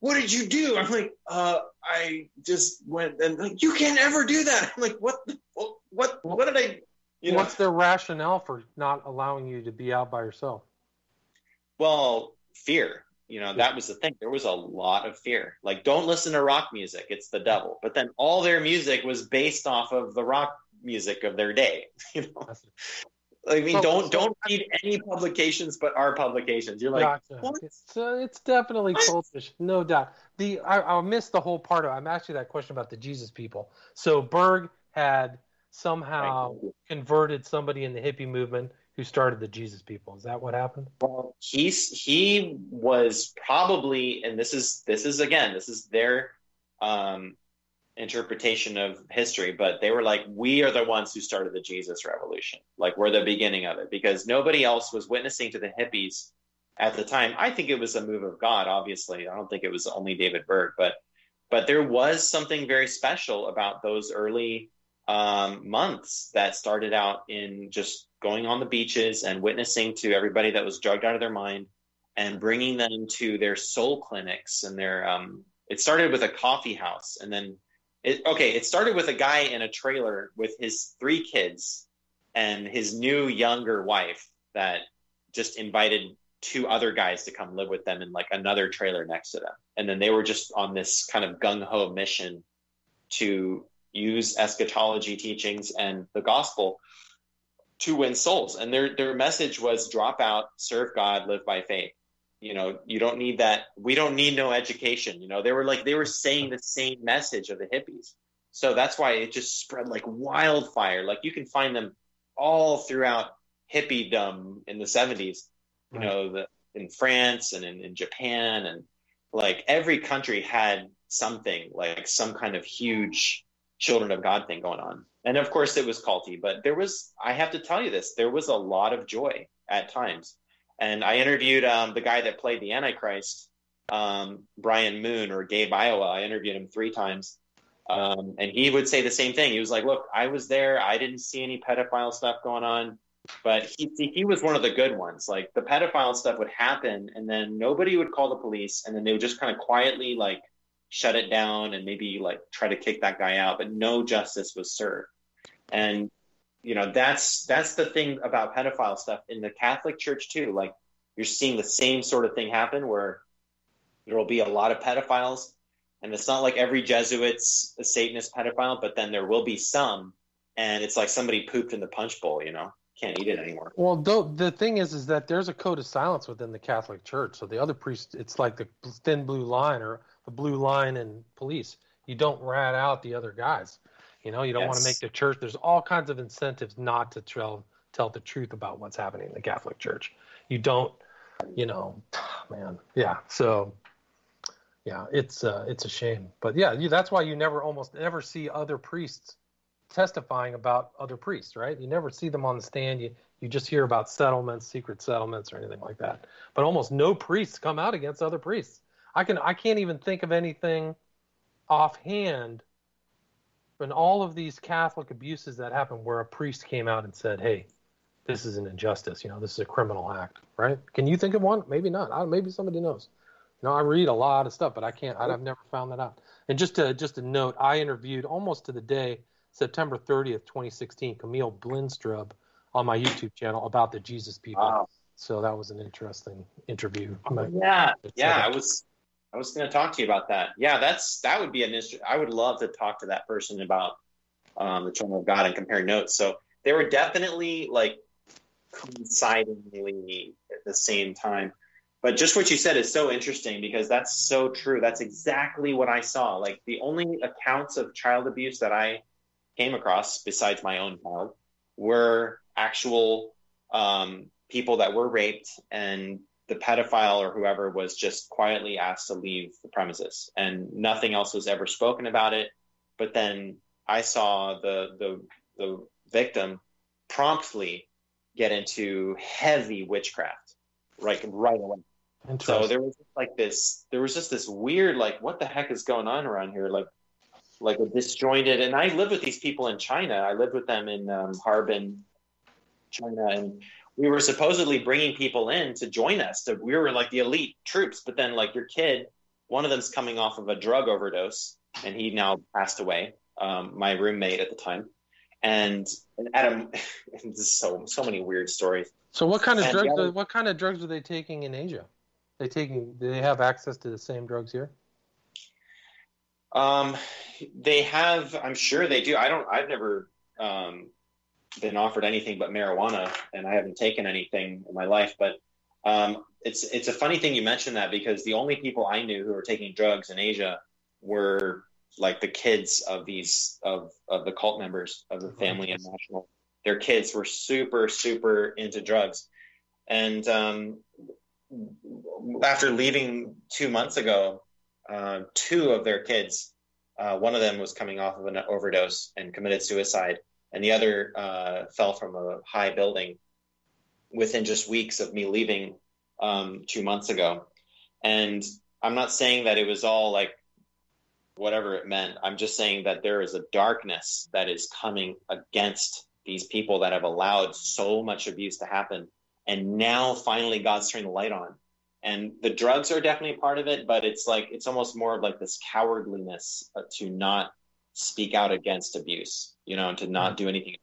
What did you do? I'm like, uh, I just went and like, you can't ever do that. I'm like, what? The, what? What did I? You know, What's their rationale for not allowing you to be out by yourself? Well, fear. You know, that was the thing. There was a lot of fear. Like, don't listen to rock music; it's the devil. But then all their music was based off of the rock music of their day. You know, That's- I mean, So- don't so- don't read any publications but our publications. You're like, what? It's, uh, it's definitely cultish, no doubt. The I, I missed the whole part of. I'm asking that question about the Jesus people. So Berg had somehow converted somebody in the hippie movement who started the Jesus people. Is that what happened? Well, he's he was probably, and this is this is again, this is their um, interpretation of history, but they were like, we are the ones who started the Jesus revolution. Like we're the beginning of it because nobody else was witnessing to the hippies at the time. I think it was a move of God. Obviously, I don't think it was only David Berg, but but there was something very special about those early um, months that started out in just going on the beaches and witnessing to everybody that was drugged out of their mind and bringing them to their soul clinics and their um, it started with a coffee house and then it okay it started with a guy in a trailer with his three kids and his new younger wife that just invited two other guys to come live with them in like another trailer next to them and then they were just on this kind of gung-ho mission to use eschatology teachings and the gospel to win souls. And their their message was drop out, serve God, live by faith. You know, you don't need that. We don't need no education. You know, they were like they were saying the same message of the hippies. So that's why it just spread like wildfire. Like you can find them all throughout hippiedom in the 70s. You Right. know, the in France and in, in Japan and like every country had something like some kind of huge children of God thing going on. And of course it was culty, but there was, I have to tell you this, there was a lot of joy at times. And I interviewed um, the guy that played the Antichrist, um, Brian Moon or Gabe Iowa. I interviewed him three times. Um, and he would say the same thing. He was like, look, I was there. I didn't see any pedophile stuff going on. But he, he was one of the good ones. Like the pedophile stuff would happen, and then nobody would call the police, and then they would just kind of quietly like shut it down and maybe like try to kick that guy out, but no justice was served. And you know that's that's the thing about pedophile stuff in the Catholic Church too. Like you're seeing the same sort of thing happen where there will be a lot of pedophiles, and it's not like every Jesuit's a Satanist pedophile, but then there will be some, and it's like somebody pooped in the punch bowl, you know, can't eat it anymore. Well, the thing is, is that there's a code of silence within the Catholic Church. So the other priests, it's like the thin blue line or the blue line in police. You don't rat out the other guys. You know, you don't want to make the church. There's all kinds of incentives not to tell tell the truth about what's happening in the Catholic Church. You don't, you know, man, yeah. So, yeah, it's uh, it's a shame, but yeah, you, that's why you never almost never see other priests testifying about other priests, right? You never see them on the stand. You you just hear about settlements, secret settlements, or anything like that. But almost no priests come out against other priests. I can I can't even think of anything offhand in all of these Catholic abuses that happened where a priest came out and said, "Hey, this is an injustice. You know, this is a criminal act." Right? Can you think of one? Maybe not. I, maybe somebody knows. You know, I read a lot of stuff, but I can't. I've never found that out. And just to just a note, I interviewed almost to the day September 30th, 2016, Camille Blinstrub on my YouTube channel about the Jesus people. Wow. So that was an interesting interview. Yeah, yeah. I was, I was going to talk to you about that. Yeah, that's that would be an issue. I would love to talk to that person about um, the children of God and compare notes. So they were definitely like coincidingly at the same time. but just what you said is so interesting because that's so true. That's exactly what I saw. Like the only accounts of child abuse that I came across, besides my own child, were actual um, people that were raped and the pedophile or whoever was just quietly asked to leave the premises and nothing else was ever spoken about it. But then i saw the the the victim promptly get into heavy witchcraft right right away. So there was like this there was just this weird like what the heck is going on around here? Like like a disjointed and i lived with these people in china. I lived with them in um, harbin china and we were supposedly bringing people in to join us to, we were like the elite troops but then like your kid one of them's coming off of a drug overdose and he now passed away um, my roommate at the time and, and adam so so many weird stories So what kind of And drugs? the other- Are, what kind of drugs are they taking in Asia? They taking? Do they have access to the same drugs here? Um, they have. I'm sure they do. I don't. I've never um, been offered anything but marijuana, and I haven't taken anything in my life. But um, it's it's a funny thing you mentioned that because the only people I knew who were taking drugs in Asia were like the kids of these of of the cult members of the Family International. Their kids were super super into drugs, and um, after leaving two months ago, uh, two of their kids. Uh, one of them was coming off of an overdose and committed suicide, and the other uh, fell from a high building within just weeks of me leaving um, two months ago. And I'm not saying that it was all like whatever it meant. I'm just saying that there is a darkness that is coming against these people that have allowed so much abuse to happen. And now finally God's turning the light on and the drugs are definitely part of it but it's like it's almost more of like this cowardliness uh, to not speak out against abuse you know and to not do anything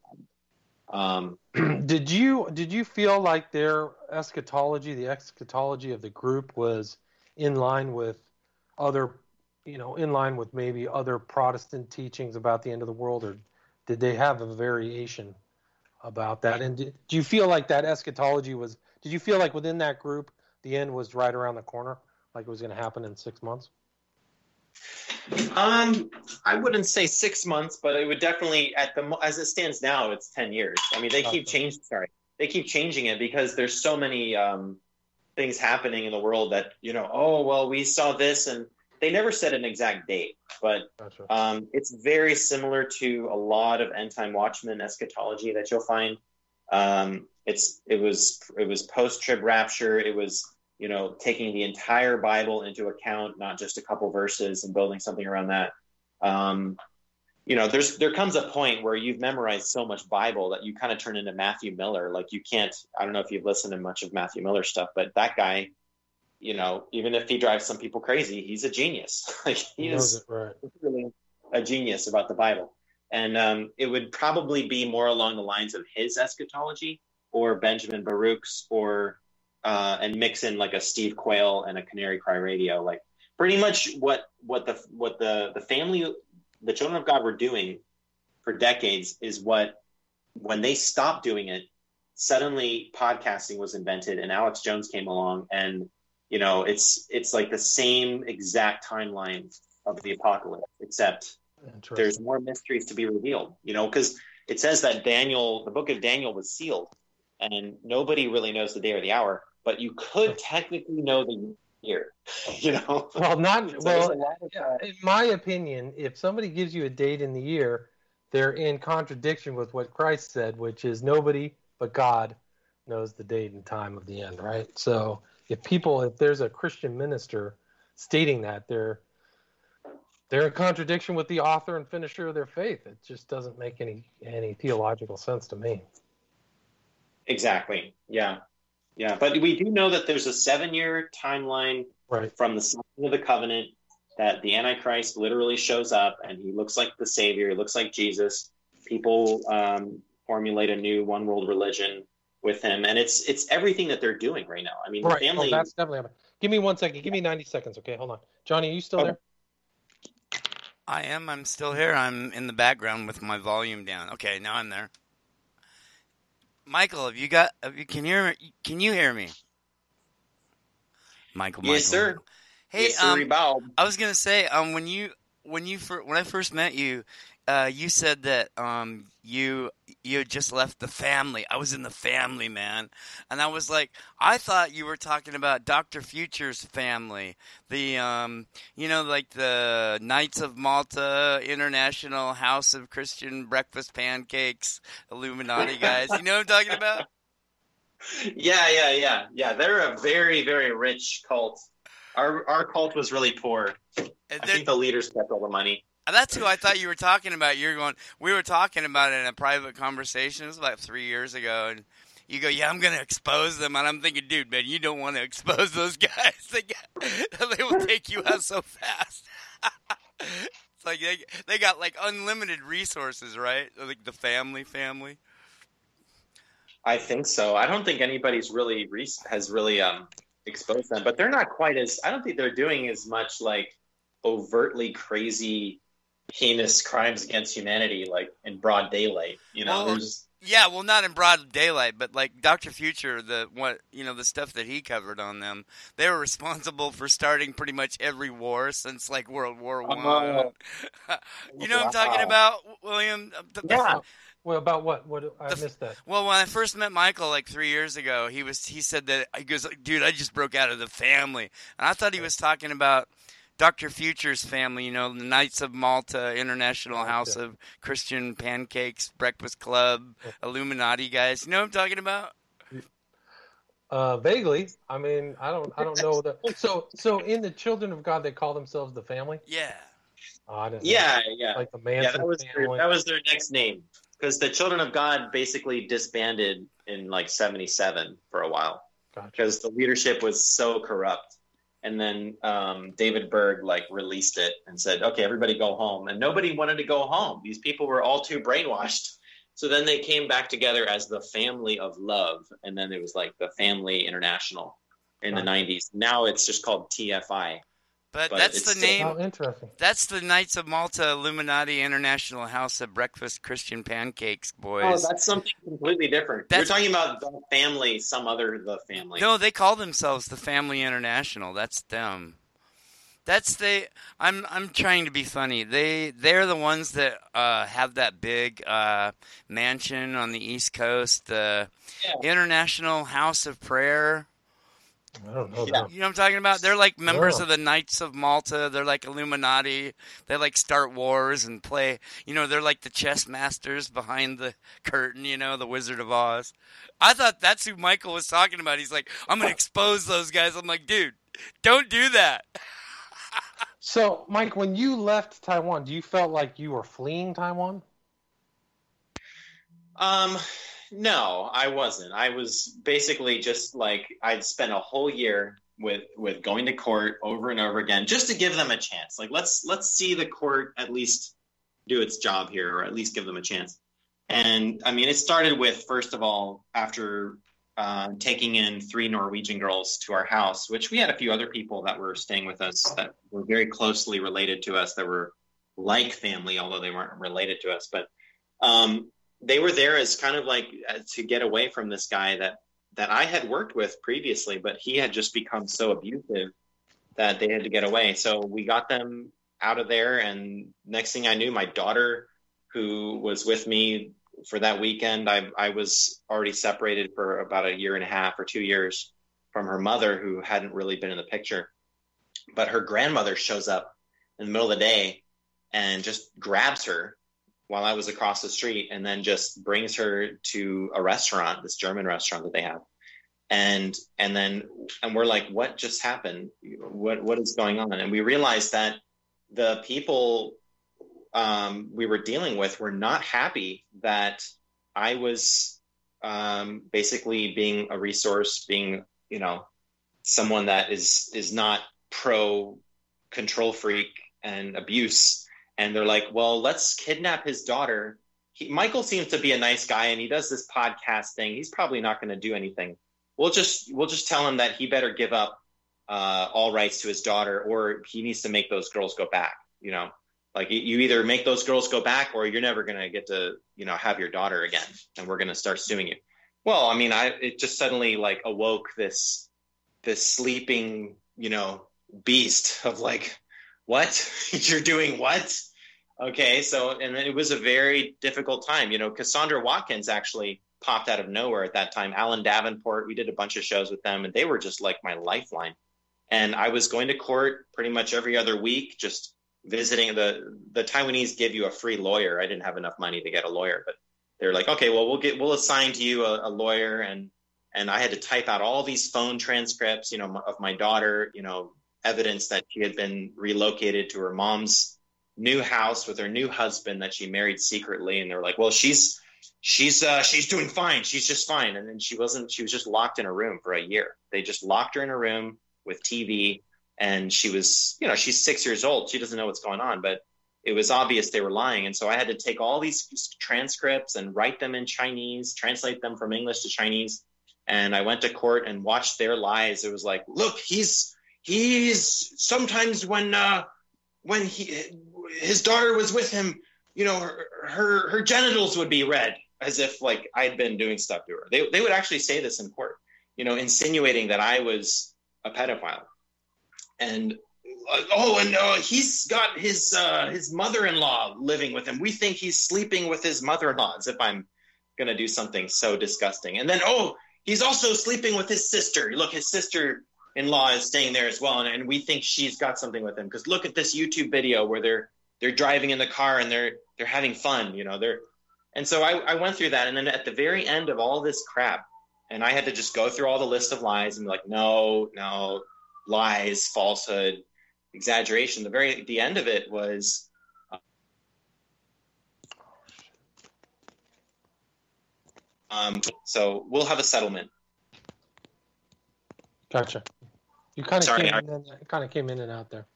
um, did you did you feel like their eschatology, the eschatology of the group, was in line with other, you know, in line with maybe other Protestant teachings about the end of the world, or did they have a variation about that? And did, do you feel like that eschatology was? Did you feel like within that group the end was right around the corner, like it was going to happen in six months? Um i wouldn't say six months but it would definitely at the as it stands now it's 10 years i mean they keep changing sorry they keep changing it because there's so many um, things happening in the world that you know oh well we saw this and they never said an exact date but Gotcha. Um, it's very similar to a lot of end time watchmen eschatology that you'll find. Um, it's it was it was post trib rapture. It was you know taking the entire Bible into account, not just a couple verses, and building something around that. Um, you know, there's there comes a point where you've memorized so much Bible that you kind of turn into Matthew Miller. Like you can't. I don't know if you've listened to much of Matthew Miller stuff, but that guy. You know, even if he drives some people crazy, he's a genius. like he He is right. really a genius about the Bible. And um, it would probably be more along the lines of his eschatology or Benjamin Baruch's or uh, and mix in like a Steve Quayle and a Canary Cry Radio, like pretty much what what the what the the family the children of God were doing for decades is what when they stopped doing it, suddenly podcasting was invented and Alex Jones came along and you know it's it's like the same exact timeline of the apocalypse, except there's more mysteries to be revealed. You know, because it says that Daniel, the book of Daniel, was sealed, and nobody really knows the day or the hour. But you could oh. technically know the year. You know, Well, not So well. of, In my opinion, if somebody gives you a date in the year, they're in contradiction with what Christ said, which is nobody but God knows the date and time of the end, right? So if people, if there's a Christian minister stating that, they're they're in contradiction with the author and finisher of their faith. It just doesn't make any any theological sense to me. exactly. Yeah, yeah. But we do know that there's a seven-year timeline Right. from the signing of the covenant that the Antichrist literally shows up and he looks like the Savior, he looks like Jesus. People um, formulate a new one world religion with him, and it's it's everything that they're doing right now. I mean, Right. the family. Oh, that's definitely happening. Give me one second. Give me 90 seconds. Okay, hold on. Johnny, are you still Okay. there? I am. I'm still here. I'm in the background with my volume down. Okay, now I'm there. Michael, have you got? Have you, can you can you hear me? Michael. Yes, Michael. sir. Hey, yes, um, Bob. I was gonna say, um, when you when you when I first met you, uh, you said that um, you you had just left the family. I was in the family, man, and I was like, I thought you were talking about Doctor Future's family, the um, you know, like the Knights of Malta International House of Christian Breakfast Pancakes Illuminati guys. You know what I'm talking about? Yeah, yeah, yeah, yeah. They're a very, very rich cult. Our our cult was really poor. And I think the leaders kept all the money. That's who I thought you were talking about. You're going. We were talking about it in a private conversation. It was about three years ago, and you go, "Yeah, I'm going to expose them." And I'm thinking, dude, man, you don't want to expose those guys. They, will take you out so fast. it's like they they got like unlimited resources, right? Like the family, family. I think so. I don't think anybody's really re- has really um exposed them, but they're not quite as. I don't think they're doing as much like overtly crazy, heinous crimes against humanity like in broad daylight. You know, Well, there's Yeah, well, not in broad daylight, but like Doctor Future, the what you know, the stuff that he covered on them, they were responsible for starting pretty much every war since like World War uh-huh. One. Oh. you know what I'm talking about, William? Uh, the- the- Yeah. Well, about what? What I The missed that. Well, when I first met Michael like three years ago, he was he said that he goes, dude, I just broke out of the family, and I thought he was talking about. Dr. Future's family, you know, the Knights of Malta, International Gotcha. House of Christian Pancakes, Breakfast Club, Illuminati guys. You know what I'm talking about? Uh, vaguely. I mean, I don't. I don't know the. So, so in the Children of God, they call themselves the family. Yeah. Oh, I didn't know. yeah, yeah. like the yeah, that was their, that was their next name because the Children of God basically disbanded in like '77 for a while Gotcha. because the leadership was so corrupt. And then um, David Berg like released it and said, "Okay, everybody go home." And nobody wanted to go home. These people were all too brainwashed. So then they came back together as the Family of Love, and then it was like the Family International in the '90s. Now it's just called TFI. But, But that's the name. Oh, interesting. That's the Knights of Malta Illuminati International House of Breakfast Christian Pancakes, boys. Oh, that's something completely different. That's- You're talking about the family, some other the family. no, they call themselves the Family International. That's them. That's they. I'm I'm trying to be funny. They they're the ones that uh, have that big uh, mansion on the East Coast, the Yeah. International House of Prayer. I don't know Yeah. You know what I'm talking about? They're like members Yeah. of the Knights of Malta. They're like Illuminati. They like start wars and play. You know, they're like the chess masters behind the curtain. You know, the Wizard of Oz. I thought that's who Michael was talking about. He's like, I'm gonna expose those guys. I'm like, dude, don't do that. So, Mike, when you left Taiwan, do you felt like you were fleeing Taiwan? Um, no, I wasn't. I was basically just like I'd spent a whole year with with going to court over and over again just to give them a chance. Like let's let's see the court at least do its job here, or at least give them a chance. And I mean, it started with first of all after uh, taking in three Norwegian girls to our house, which we had a few other people that were staying with us that were very closely related to us, that were like family, although they weren't related to us. But um, they were there as kind of like uh, to get away from this guy that that I had worked with previously, but he had just become so abusive that they had to get away. So we got them out of there, and next thing I knew, my daughter, who was with me for that weekend, I I was already separated for about a year and a half or two years from her mother, who hadn't really been in the picture. But her grandmother shows up in the middle of the day and just grabs her while I was across the street and then just brings her to a restaurant, this German restaurant that they have. And and then and we're like, what just happened? What what is going on? And we realized that the people um, we were dealing with were not happy that I was um, basically being a resource, being you know someone that is is not pro control freak and abuse and they're like, well, let's kidnap his daughter. He, Michael seems to be a nice guy, and he does this podcast thing. He's probably not going to do anything. We'll just we'll just tell him that he better give up uh, all rights to his daughter, or he needs to make those girls go back. You know, like you- either make those girls go back, or you're never going to get to you know have your daughter again, and we're going to start suing you. Well, I mean, I it just suddenly like awoke this this sleeping you know, beast of like, what? You're doing what? Okay, so and it was a very difficult time. You know, Cassandra Watkins actually popped out of nowhere at that time. Alan Davenport, we did a bunch of shows with them, and they were just like my lifeline. And I was going to court pretty much every other week, just visiting. the The Taiwanese give you a free lawyer. I didn't have enough money to get a lawyer, but they're like, okay, well, we'll get we'll assign to you a, a lawyer, and and I had to type out all these phone transcripts, you know, of my daughter, you know, evidence that she had been relocated to her mom's new house with her new husband that she married secretly, and they're like, well, she's she's uh, she's doing fine, she's just fine, and then she wasn't. She was just locked in a room for a year. They just locked her in a room with TV, and she was, you know, she's six years old. She doesn't know what's going on, but it was obvious they were lying. And so I had to take all these transcripts and write them in Chinese, translate them from English to Chinese. And I went to court and watched their lies. It was like, look, he's he's sometimes when uh, when he his daughter was with him, you know, her, her her genitals would be red, as if like I'd been doing stuff to her. They they would actually say this in court, you know, insinuating that I was a pedophile. And uh, oh, and uh, he's got his uh, his mother-in-law living with him. We think he's sleeping with his mother-in-law, as if I'm to do something so disgusting. And then oh, he's also sleeping with his sister. Look, his sister-in-law is staying there as well, and, and we think she's got something with him. Because look at this YouTube video where they're they're driving in the car and they're they're having fun. You know, they're and so I, I went through that, and then at the very end of all this crap, and I had to just go through all the list of lies and be like, no, no, lies, falsehood, exaggeration. The very the end of it was. Um, so we'll have a settlement. Gotcha. You kind of Sorry, came I- in, and- kind of came in and out there.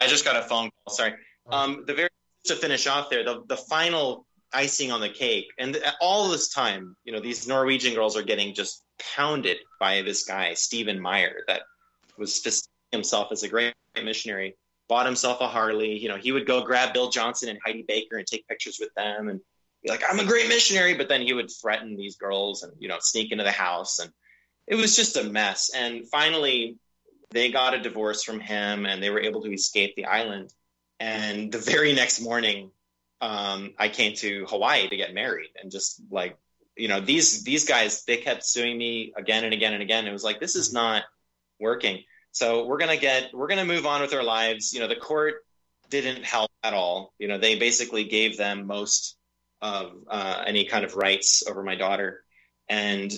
I just got a phone call. Sorry. Um, the very to finish off there, the the final icing on the cake, and all this time, you know, these Norwegian girls are getting just pounded by this guy Stephen Meyer that was just himself as a great missionary. Bought himself a Harley. You know, he would go grab Bill Johnson and Heidi Baker and take pictures with them, and be like, "I'm a great missionary," but then he would threaten these girls and you know sneak into the house, and it was just a mess. And finally, they got a divorce from him, and they were able to escape the island. And the very next morning, um, I came to Hawaii to get married, and just like you know, these these guys, they kept suing me again and again and again. It was like this is not working. So we're gonna get we're gonna move on with our lives. You know, the court didn't help at all. You know, they basically gave them most of uh, any kind of rights over my daughter, and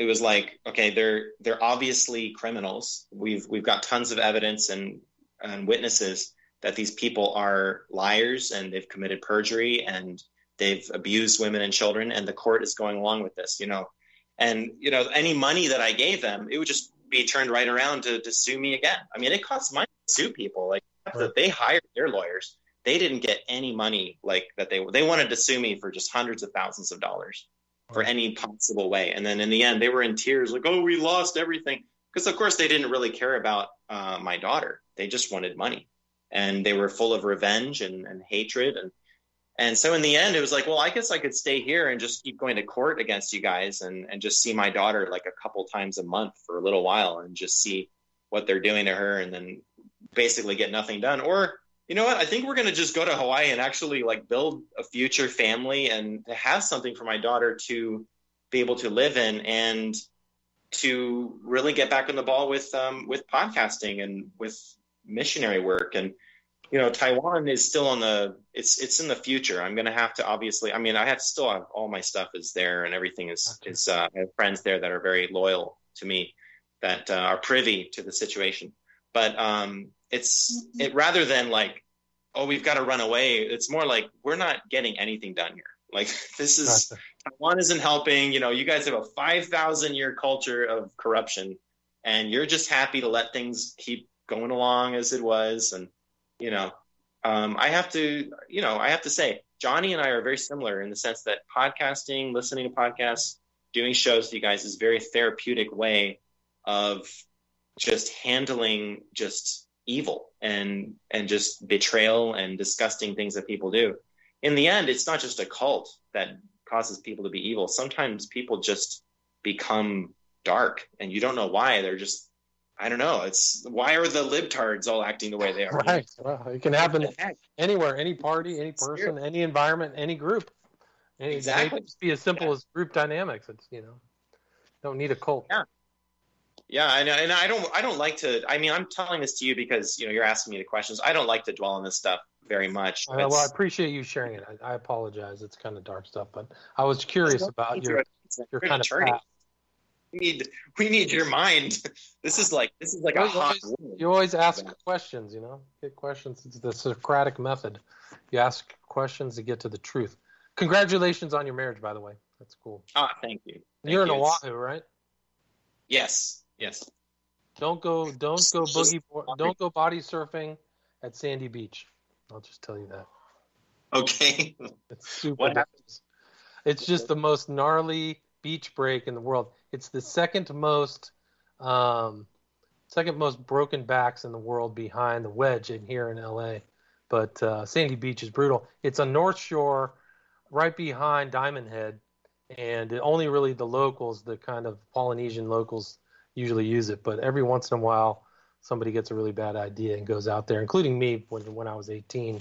it was like, okay, they're they're obviously criminals. We've we've got tons of evidence and and witnesses that these people are liars and they've committed perjury and they've abused women and children, and the court is going along with this. You know, and you know any money that I gave them, it would just be turned right around to, to sue me again. I mean, it costs money to sue people. Like Right. they hired their lawyers, they didn't get any money like that. They they wanted to sue me for just hundreds of thousands of dollars for any possible way. And then in the end, they were in tears, like, "Oh, we lost everything," because of course they didn't really care about uh, my daughter. They just wanted money, and they were full of revenge and, and hatred and. And so in the end, it was like, well, I guess I could stay here and just keep going to court against you guys and, and just see my daughter like a couple times a month for a little while and just see what they're doing to her and then basically get nothing done. Or, you know what? I think we're going to just go to Hawaii and actually like build a future family and to have something for my daughter to be able to live in and to really get back on the ball with um, with podcasting and with missionary work and you know Taiwan is still on the it's it's in the future. I'm going to have to obviously. I mean, I have still have all my stuff is there and everything is Okay. is. Uh, I have friends there that are very loyal to me that uh, are privy to the situation. But um, it's it rather than like, oh, we've got to run away. It's more like we're not getting anything done here. Like this is Gotcha. Taiwan isn't helping. You know, you guys have a five thousand year culture of corruption, and you're just happy to let things keep going along as it was. And you know, um, I have to, you know, I have to say, Johnny and I are very similar in the sense that podcasting, listening to podcasts, doing shows to you guys is a very therapeutic way of just handling just evil and and just betrayal and disgusting things that people do. In the end, it's not just a cult that causes people to be evil. Sometimes people just become dark and you don't know why. They're just I don't know. It's why are the libtards all acting the way they are? Right. Well, it can happen What the heck? anywhere, any party, any person, any environment, any group. Any, Exactly. It can just be as simple as group dynamics. It's you know, don't need a cult. Yeah. Yeah, and, and I don't I don't like to. I mean, I'm telling this to you because you know you're asking me the questions. I don't like to dwell on this stuff very much. Uh, well, I appreciate you sharing it. I, I apologize. It's kind of dark stuff, but I was curious about your your kind of attorney. path. We need we need your mind. This is like this is like a Well, hot you always ask questions, you know, get questions. It's the Socratic method. You ask questions to get to the truth. Congratulations on your marriage, by the way. That's cool. Ah, thank you. Thank You're in you. It's- Oahu, right? Yes, yes. Don't go, don't go boogie, board, don't go body surfing at Sandy Beach. I'll just tell you that. Okay. It's super. What dangerous. It's just the most gnarly beach break in the world. It's the second most, um, second most broken backs in the world behind the wedge in here in LA. But uh, Sandy Beach is brutal. It's on North Shore, right behind Diamond Head, and it only really the locals, the kind of Polynesian locals, usually use it. But every once in a while, somebody gets a really bad idea and goes out there, including me when when I was 18,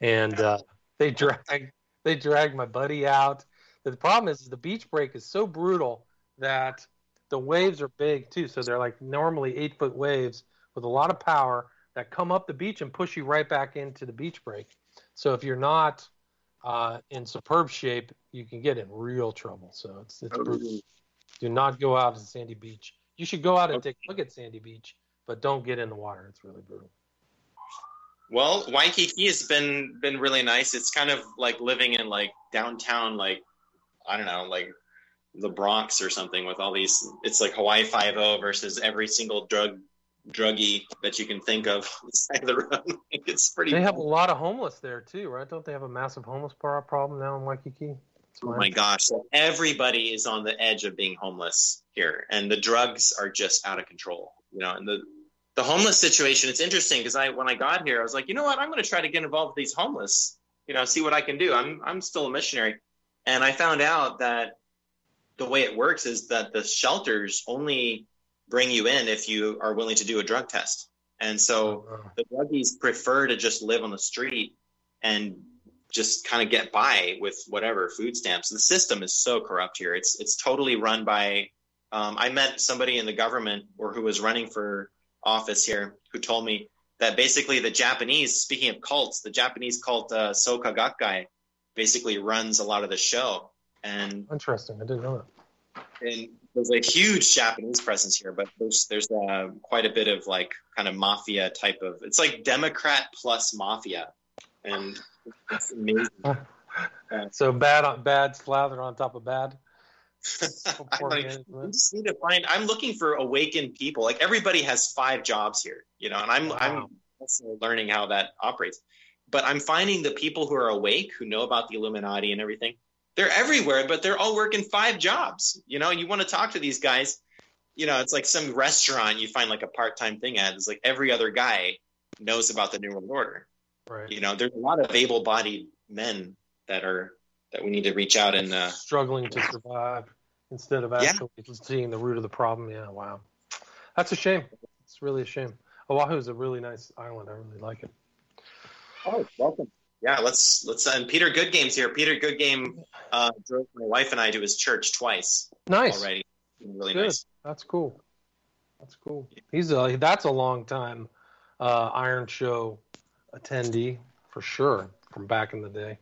and uh, they drag they drag my buddy out. The problem is the beach break is so brutal that the waves are big too. So they're like normally eight foot waves with a lot of power that come up the beach and push you right back into the beach break. So if you're not uh, in superb shape, you can get in real trouble. So it's it's brutal. Do not go out to Sandy Beach. You should go out and take a look at Sandy Beach, but don't get in the water. It's really brutal. Well, Waikiki has been been really nice. It's kind of like living in like downtown, like I don't know, like the Bronx or something with all these. It's like Hawaii Five O versus every single drug druggie that you can think of on the side of the road. it's pretty. They have a lot of homeless there too, right? Don't they have a massive homeless problem now in Waikiki? Oh my gosh! Everybody is on the edge of being homeless here, and the drugs are just out of control. You know, and the the homeless situation. It's interesting because I when I got here, I was like, you know what? I'm going to try to get involved with these homeless. You know, see what I can do. I'm I'm still a missionary, and I found out that the way it works is that the shelters only bring you in if you are willing to do a drug test, and so Uh, the druggies prefer to just live on the street and just kind of get by with whatever food stamps. The system is so corrupt here. It's it's totally run by. Um, I met somebody in the government or who was running for office here who told me that basically the Japanese, speaking of cults, the Japanese cult uh, Soka Gakkai basically runs a lot of the show, and interesting. I didn't know that. and there's a huge Japanese presence here, but there's there's uh, quite a bit of like kind of mafia type of. It's like Democrat plus mafia, and it's amazing. Uh, so bad on bad slathered on top of bad. I management. we just need to find. I'm looking for awakened people. Like everybody has five jobs here, you know, and I'm Wow. I'm also learning how that operates. But I'm finding the people who are awake, who know about the Illuminati and everything, they're everywhere, but they're all working five jobs. You know, you want to talk to these guys. You know, it's like some restaurant you find like a part time thing at. It's like every other guy knows about the New World Order. Right. You know, there's a lot of able bodied men that are that we need to reach out and uh, Struggling to survive instead of Yeah. actually seeing the root of the problem. Yeah. Wow. That's a shame. It's really a shame. Oahu is a really nice island. I really like it. Oh, welcome. Yeah, let's let's. And Peter Goodgame's here. Peter Goodgame uh, drove my wife and I to his church twice Nice. already. Really Good. nice. That's cool. That's cool. He's a that's a long time uh, Iron Show attendee for sure from back in the day.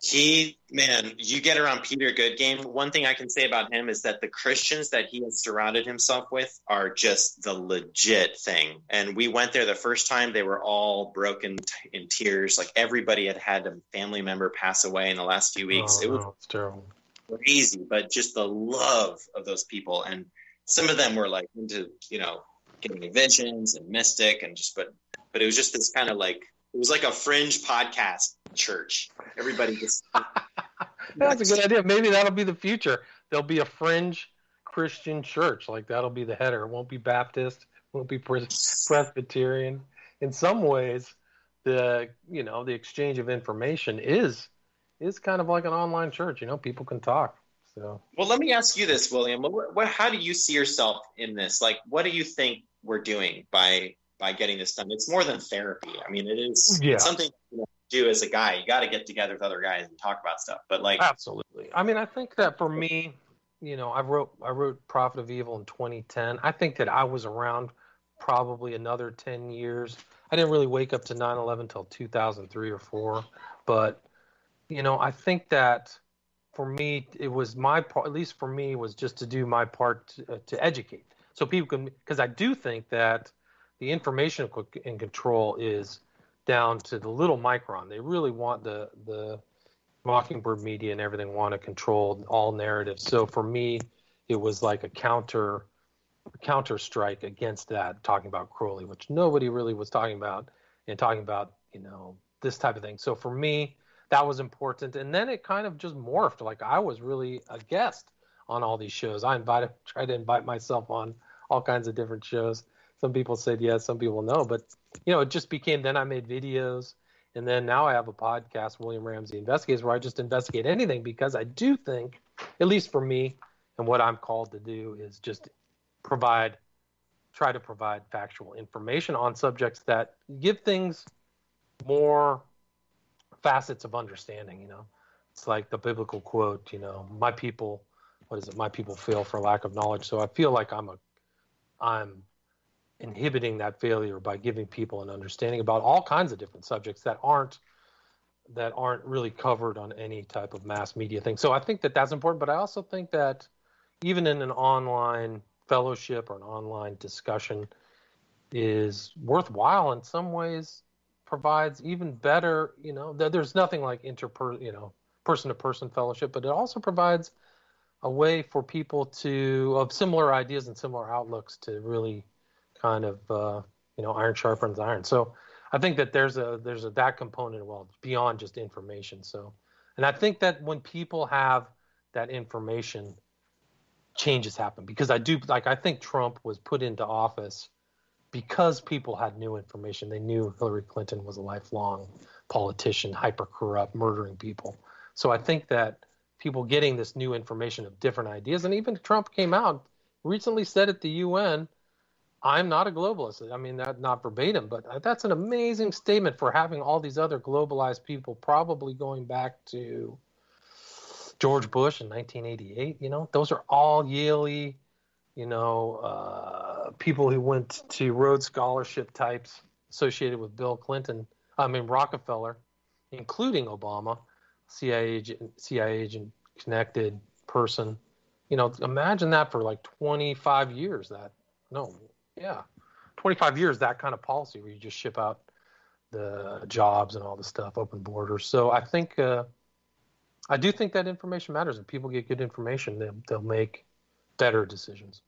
He, man, you get around Peter Goodgame. One thing I can say about him is that the Christians that he has surrounded himself with are just the legit thing. And we went there the first time; they were all broken t- in tears. Like everybody had had a family member pass away in the last few weeks. Oh, it was no, terrible. crazy, but just the love of those people. And some of them were like into, you know, getting visions and mystic and just, but, but it was just this kind of like, it was like a fringe podcast church. Everybody just, That's a good idea. Maybe that'll be the future. There'll be a fringe Christian church. Like that'll be the header. It won't be Baptist. It Won't be Presbyterian. In some ways, the you know the exchange of information is is kind of like an online church. You know, people can talk. So well, let me ask you this, William. What, what, how do you see yourself in this? Like, what do you think we're doing by by getting this done. It's more than therapy. I mean, it is Yeah. something you know, to do as a guy. You got to get together with other guys and talk about stuff. But like, Absolutely. I mean, I think that for me, you know, I wrote I wrote Prophet of Evil in 2010. I think that I was around probably another 10 years. I didn't really wake up to 9/11 until 2003 or 4, but you know, I think that for me it was my part at least for me was just to do my part to, uh, to educate. So people can because I do think that the information and control is down to the little micron. They really want the the Mockingbird Media and everything want to control all narratives. So for me, it was like a counter counter strike against that, talking about Crowley, which nobody really was talking about, and talking about you know this type of thing. So for me, that was important, and then it kind of just morphed. Like I was really a guest on all these shows. I invited, tried to invite myself on all kinds of different shows. Some people said yes, some people no, but you know, it just became. Then I made videos. And then now I have a podcast, William Ramsey Investigates, where I just investigate anything because I do think, at least for me, and what I'm called to do is just provide, try to provide factual information on subjects that give things more facets of understanding. You know, it's like the biblical quote, you know, my people, what is it? My people fail for lack of knowledge. So I feel like I'm a, I'm inhibiting that failure by giving people an understanding about all kinds of different subjects that aren't that aren't really covered on any type of mass media thing. So I think that that's important, but I also think that even in an online fellowship or an online discussion is worthwhile in some ways provides even better, you know, th- there's nothing like interper, you know, person to person fellowship, but it also provides a way for people to of similar ideas and similar outlooks to really kind of uh, you know iron sharpens iron. So I think that there's a there's a that component well beyond just information. So and I think that when people have that information, changes happen because I do like I think Trump was put into office because people had new information. They knew Hillary Clinton was a lifelong politician, hyper corrupt, murdering people. So I think that people getting this new information of different ideas, and even Trump came out recently said at the UN, "I'm not a globalist." I mean, that not verbatim, but that's an amazing statement for having all these other globalized people, probably going back to George Bush in 1988. You know, those are all Yale, you know, uh, people who went to Rhodes Scholarship types associated with Bill Clinton. I mean Rockefeller, including Obama, CIA agent, CIA agent connected person. You know, imagine that for like 25 years. That no, yeah, 25 years. That kind of policy where you just ship out the jobs and all the stuff, open borders. So I think. Uh, I do think that information matters. If people get good information, they'll, they'll make better decisions.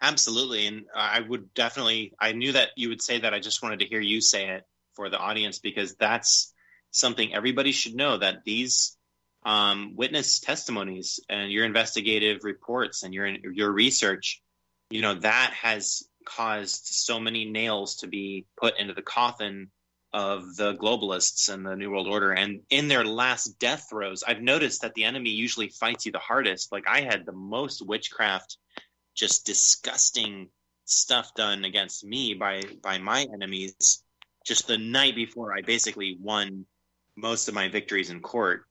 Absolutely, and I would definitely. I knew that you would say that. I just wanted to hear you say it for the audience because that's something everybody should know. That these um, witness testimonies and your investigative reports and your your research, you know, that has caused so many nails to be put into the coffin of the globalists and the New World Order. And in their last death throes, I've noticed that the enemy usually fights you the hardest. Like I had the most witchcraft, just disgusting stuff done against me by by my enemies just the night before I basically won most of my victories in court.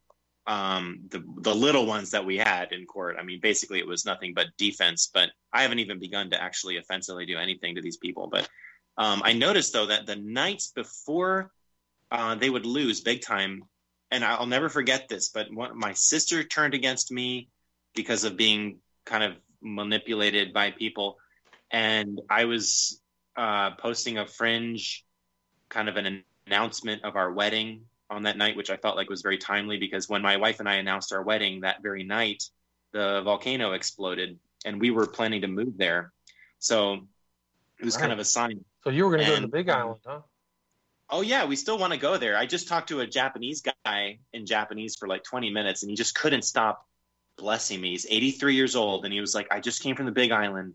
Um, the the little ones that we had in court, I mean, basically it was nothing but defense. But I haven't even begun to actually offensively do anything to these people. But um, I noticed though that the nights before uh, they would lose big time, and I'll never forget this. But one, my sister turned against me because of being kind of manipulated by people, and I was uh, posting a fringe kind of an announcement of our wedding on that night, which I felt like was very timely because when my wife and I announced our wedding that very night, the volcano exploded, and we were planning to move there. So it was Right. kind of a sign. So you were going to go to the Big um, Island, huh? Oh yeah, we still want to go there. I just talked to a Japanese guy in Japanese for like 20 minutes, and he just couldn't stop blessing me. He's 83 years old, and he was like, "I just came from the Big Island,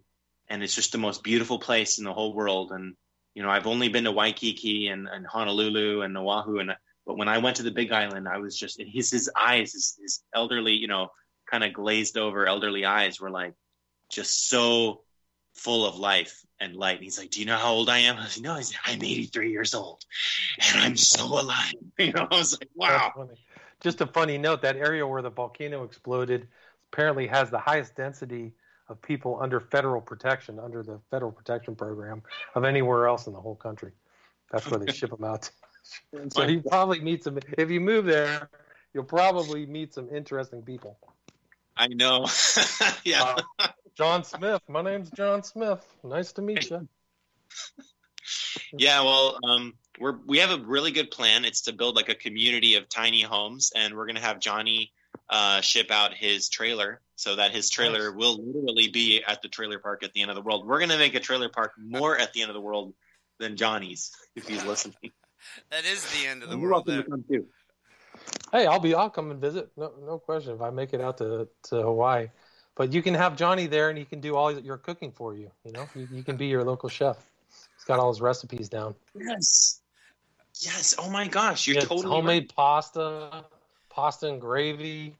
and it's just the most beautiful place in the whole world." And you know, I've only been to Waikiki and, and Honolulu and Oahu, and but when I went to the Big Island, I was just his his eyes, his, his elderly, you know, kind of glazed over elderly eyes were like just so full of life and light. And he's like, "Do you know how old I am?" I was like, "No." He's like, "I'm 83 years old, and I'm so alive." You know, I was like, "Wow." Just a funny note: that area where the volcano exploded apparently has the highest density of people under federal protection, under the federal protection program, of anywhere else in the whole country. That's where they ship them out. So you probably meet some. If you move there, you'll probably meet some interesting people. I know. yeah. Uh, John Smith. My name's John Smith. Nice to meet you. Yeah, well, um, we're we have a really good plan. It's to build like a community of tiny homes, and we're gonna have Johnny uh, ship out his trailer so that his trailer Nice. will literally be at the trailer park at the end of the world. We're gonna make a trailer park more at the end of the world than Johnny's if he's listening. That is the end of the You're world. welcome There. to come too. Hey, I'll be. I'll come and visit. No, no question. If I make it out to to Hawaii, but you can have Johnny there, and he can do all your cooking for you. You know, you, you can be your local chef. He's got all his recipes down. Yes. Yes. Oh my gosh, you're It's totally homemade right. pasta, pasta and gravy.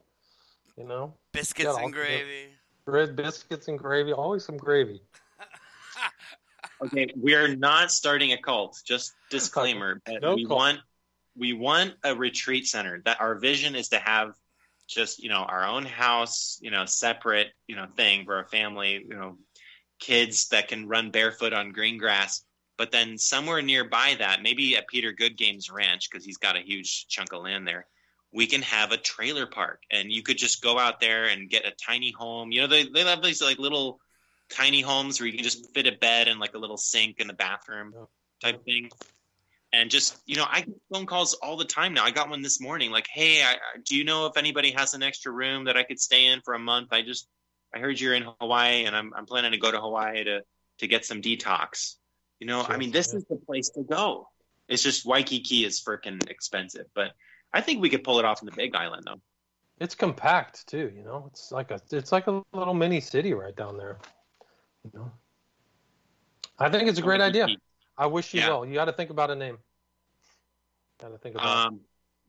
You know, Biscuits Yeah, I'll- and gravy. bread, biscuits, and gravy. Always some gravy. Okay, we are not starting a cult. Just disclaimer. but uh, No we cult. want we want a retreat center. That our vision is to have just you know our own house, you know, separate you know thing for our family. You know, kids that can run barefoot on green grass. But then somewhere nearby that, maybe at Peter Goodgame's Ranch, because he's got a huge chunk of land there, we can have a trailer park, and you could just go out there and get a tiny home. You know, they they have these like little tiny homes where you can just fit a bed and like a little sink in the bathroom type thing. And just you know, I get phone calls all the time now. I got one this morning, like, "Hey, I, do you know if anybody has an extra room that I could stay in for a month? I just I heard you're in Hawaii, and I'm I'm planning to go to Hawaii to to get some detox. You know, I mean, this yeah. is the place to go. It's just Waikiki is freaking expensive, but I think we could pull it off in the Big Island, though. It's compact too. You know, it's like a it's like a little mini city right down there. You know, I think it's a great idea. I wish you Yeah. well. You got to think about a name. Got to think about. Um,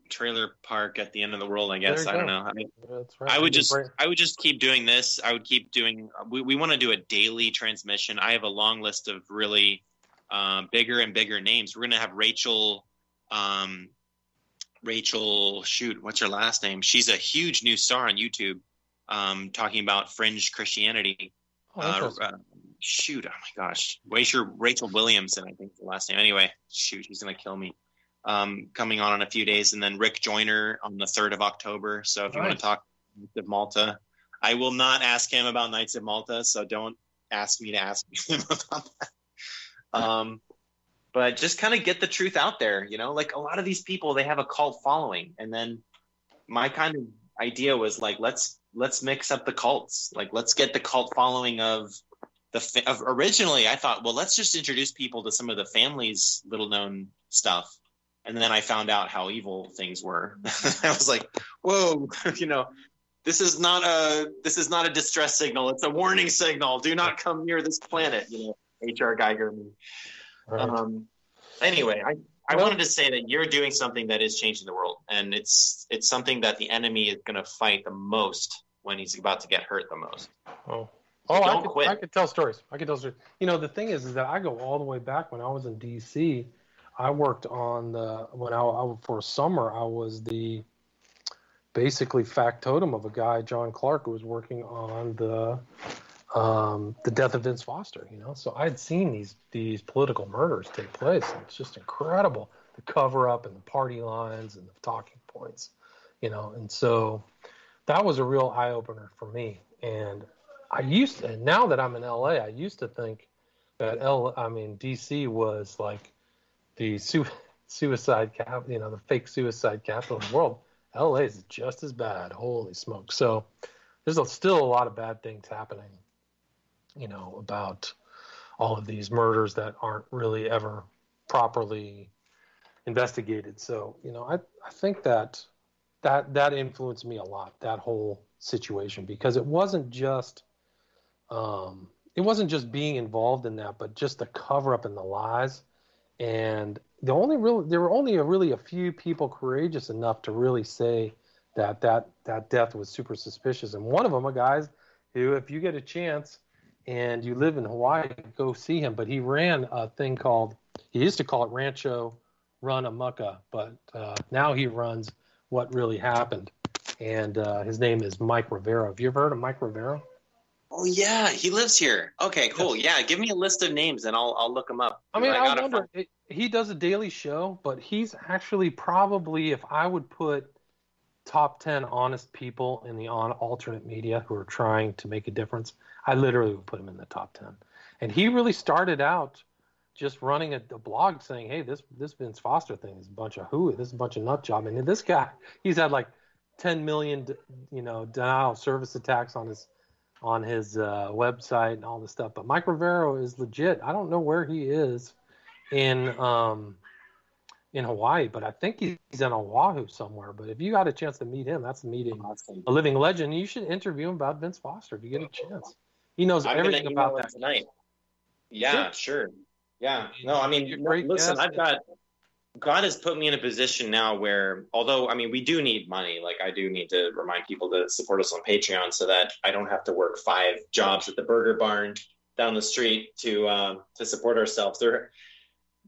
trailer park at the end of the world. I guess I you don't know. I mean. That's right. I would just. I would just keep doing this. I would keep doing. We we want to do a daily transmission. I have a long list of really um, bigger and bigger names. We're gonna have Rachel. Um, Rachel, shoot, what's her last name? She's a huge new star on YouTube, um, talking about fringe Christianity. Oh, Uh, uh, shoot, oh my gosh, Rachel Rachel Williamson, I think the last name. Anyway, shoot, he's gonna kill me. Um, coming on in a few days, and then Rick Joyner on the third of October. So if you want to talk Knights of Malta, I will not ask him about Knights of Malta. So don't ask me to ask him about that. Um, but just kind of get the truth out there. You know, like a lot of these people, they have a cult following, and then my kind of idea was like, let's let's mix up the cults. Like, let's get the cult following of the fa- of originally. I thought, well, let's just introduce people to some of the family's little known stuff. And then I found out how evil things were. I was like, whoa, you know, this is not a this is not a distress signal. It's a warning signal. Do not come near this planet. You know, H.R. Giger. Right. Um, anyway, I, I wanted to say that you're doing something that is changing the world, and it's it's something that the enemy is going to fight the most when he's about to get hurt the most. Oh, oh, I could, quit. I could tell stories. I could tell stories. You know, the thing is, is that I go all the way back when I was in D.C. I worked on the when I, I for a summer I was the basically factotum of a guy John Clark who was working on the um, the death of Vince Foster. You know, so I had seen these these political murders take place. And it's just incredible the cover up and the party lines and the talking points. You know, and so that was a real eye opener for me. And I used to, and now that I'm in LA, I used to think that L, I mean DC was like the su- suicide cap, you know, the fake suicide capital of the world. LA is just as bad. Holy smoke! So there's a, still a lot of bad things happening, you know, about all of these murders that aren't really ever properly investigated. So you know, I I think that that that influenced me a lot. That whole situation because it wasn't just um, it wasn't just being involved in that, but just the cover up and the lies. And the only real there were only a, really a few people courageous enough to really say that that that death was super suspicious. And one of them, a guys who, if you get a chance, and you live in Hawaii, go see him. But he ran a thing called he used to call it Rancho Run Amucka, but uh, now he runs what really happened, and uh, his name is Mike Rivero. Have you ever heard of Mike Rivero? Oh yeah, he lives here. Okay, cool. Yeah, give me a list of names and I'll I'll look him up. I mean, I, gotta wonder. find- It, he does a daily show, but he's actually probably, if I would put top ten honest people in the on alternate media who are trying to make a difference, I literally would put him in the top ten. And he really started out just running a, a blog saying, "Hey, this this Vince Foster thing is a bunch of hooey. This is a bunch of nut job." And this guy, he's had like 10 million, you know, denial of service attacks on his on his uh, website and all this stuff. But Mike Rivero is legit. I don't know where he is in um, in Hawaii, but I think he's in Oahu somewhere. But if you got a chance to meet him, that's meeting a living legend. You should interview him about Vince Foster if you get a chance. He knows I'm everything about that. tonight. Yeah, sure. Yeah. No, I mean, no, listen. I've got God has put me in a position now where, although I mean, we do need money. Like I do need to remind people to support us on Patreon so that I don't have to work five jobs at the Burger Barn down the street to um, to support ourselves. There,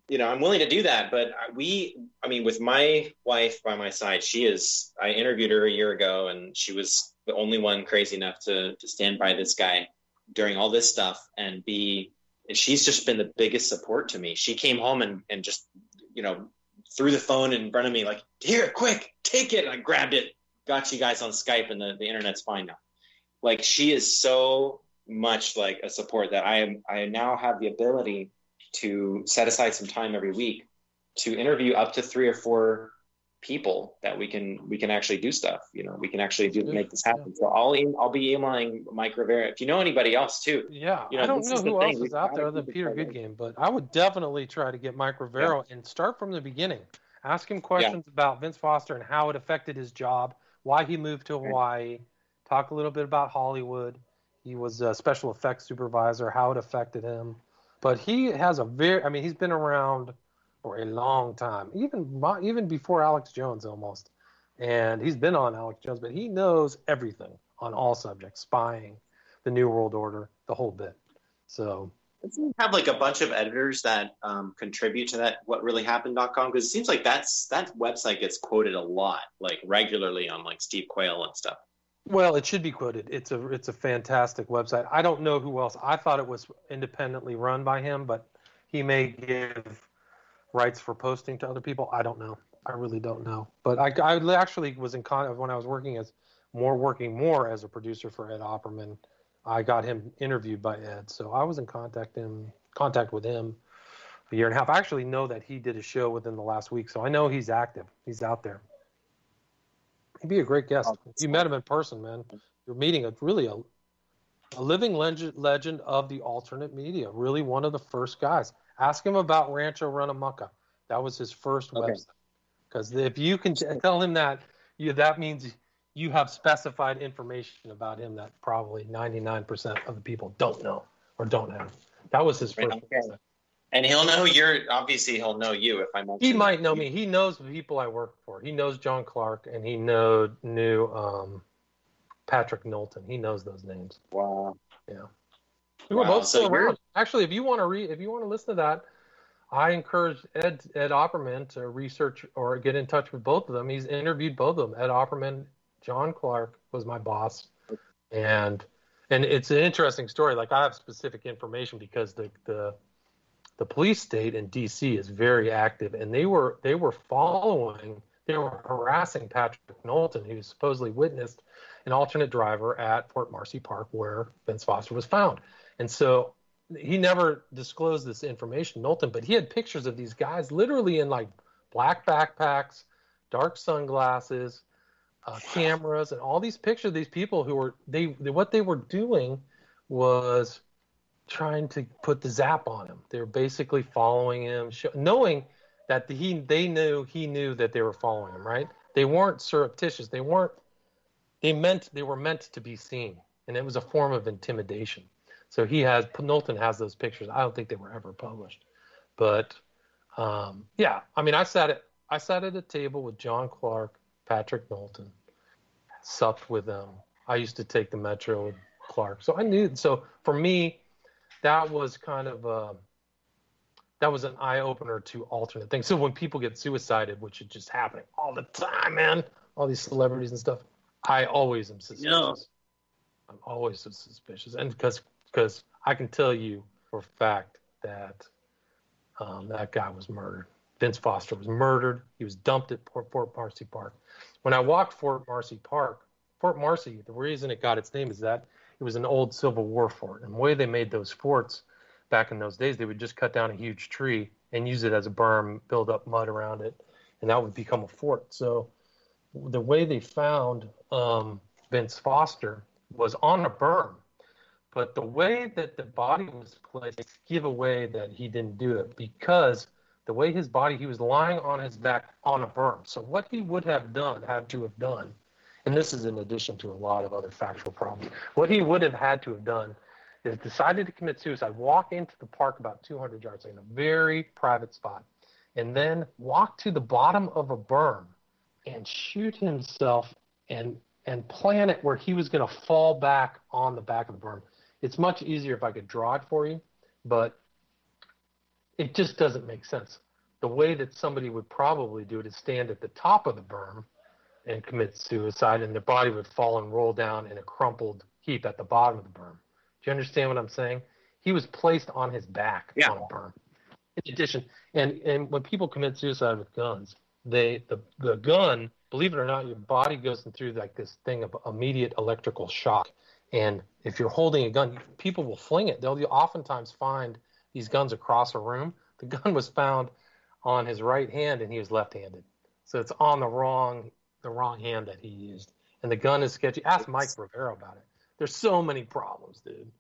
you know, I'm willing to do that, but we, I mean, with my wife by my side, she is. I interviewed her a year ago, and she was the only one crazy enough to to stand by this guy during all this stuff and be. And she's just been the biggest support to me. She came home and and just, you know, threw the phone in front of me like, "Here, quick, take it!" And I grabbed it, got you guys on Skype, and the the internet's fine now. Like she is so much like a support that I am. I now have the ability to set aside some time every week to interview up to three or four people that we can we can actually do stuff. You know, we can actually do make this happen. So I'll I'll be emailing Mike Rivero. If you know anybody else too, Yeah, You know, I don't know who thing. else We is out there other than Peter. Goodgame, but I would definitely try to get Mike Rivero and start from the beginning. Ask him questions about Vince Foster and how it affected his job, why he moved to Hawaii. Talk a little bit about Hollywood. He was a special effects supervisor, how it affected him. But he has a very, I mean, he's been around for a long time, even even before Alex Jones almost. And he's been on Alex Jones, but he knows everything on all subjects, spying, the New World Order, the whole bit. So have like a bunch of editors that um, contribute to that what really happened.com because it seems like that's that website gets quoted a lot like regularly on like steve quayle and stuff Well, it should be quoted. It's a it's a fantastic website. I don't know who else. I thought it was independently run by him, but he may give rights for posting to other people. I don't know. I really don't know. But I, I actually was in contact when I was working as more working more as a producer for Ed Opperman. I got him interviewed by Ed, so I was in contact him contact with him a year and a half. I actually know that he did a show within the last week, so I know he's active. He's out there. He'd be a great guest. Oh, If you met him in person, man. You're meeting a really a, a living legend, legend of the alternate media. Really, one of the first guys. Ask him about Rancho Runamucca. That was his first Okay. website. Because if you can tell him that, you that means you have specified information about him that probably 99% of the people don't know or don't have. That was his first. Okay. And he'll know you're obviously he'll know you if i mention He might know me. He knows the people I work for. He knows John Clark, and he know knew um, Patrick Knowlton. He knows those names. wow Yeah, we were both so still around. Actually, if you want to read, if you want to listen to that, I encourage Ed Ed Opperman to research or get in touch with both of them. He's interviewed both of them. Ed Opperman, John Clark was my boss, and and it's an interesting story. Like I have specific information because the the the police state in D.C. is very active, and they were they were following, they were harassing Patrick Knowlton, who supposedly witnessed an alternate driver at Fort Marcy Park where Vince Foster was found, and so he never disclosed this information, Knowlton, but he had pictures of these guys literally in like black backpacks, dark sunglasses, uh, cameras, and all these pictures of these people who were they, they what they were doing was trying to put the zap on him. They were basically following him, knowing that the, he they knew he knew that they were following him. Right? They weren't surreptitious. They weren't. They meant they were meant to be seen, and it was a form of intimidation. So he has Knowlton has those pictures. I don't think they were ever published, but um, yeah, I mean, I sat at I sat at a table with John Clark, Patrick Knowlton, supped with them. I used to take the metro with Clark, so I knew. So for me, that was kind of uh, that was an eye opener to alternate things. So when people get suicided, which is just happening all the time, man, all these celebrities and stuff, I always am suspicious. I'm always so suspicious, and because because I can tell you for a fact that um, that guy was murdered. Vince Foster was murdered. He was dumped at Port, Fort Marcy Park. When I walked Fort Marcy Park, Fort Marcy, the reason it got its name is that it was an old Civil War fort. And the way they made those forts back in those days, they would just cut down a huge tree and use it as a berm, build up mud around it, and that would become a fort. So the way they found um, Vince Foster was on a berm. But the way that the body was placed give away that he didn't do it because the way his body, he was lying on his back on a berm. So what he would have done, had to have done, and this is in addition to a lot of other factual problems, what he would have had to have done is decided to commit suicide, walk into the park about 200 yards in a very private spot, and then walk to the bottom of a berm and shoot himself and and plan it where he was going to fall back on the back of the berm. It's much easier if I could draw it for you, but it just doesn't make sense. The way that somebody would probably do it is stand at the top of the berm and commit suicide, and their body would fall and roll down in a crumpled heap at the bottom of the berm. Do you understand what I'm saying? He was placed on his back Yeah. on a berm. In addition, and and when people commit suicide with guns, they the the gun, believe it or not, your body goes through like this thing of immediate electrical shock. And if you're holding a gun, people will fling it. They'll you oftentimes find these guns across a room. The gun was found on his right hand, and he was left-handed, so it's on the wrong the wrong hand that he used. And the gun is sketchy. Ask Mike Rivero about it. There's so many problems, dude.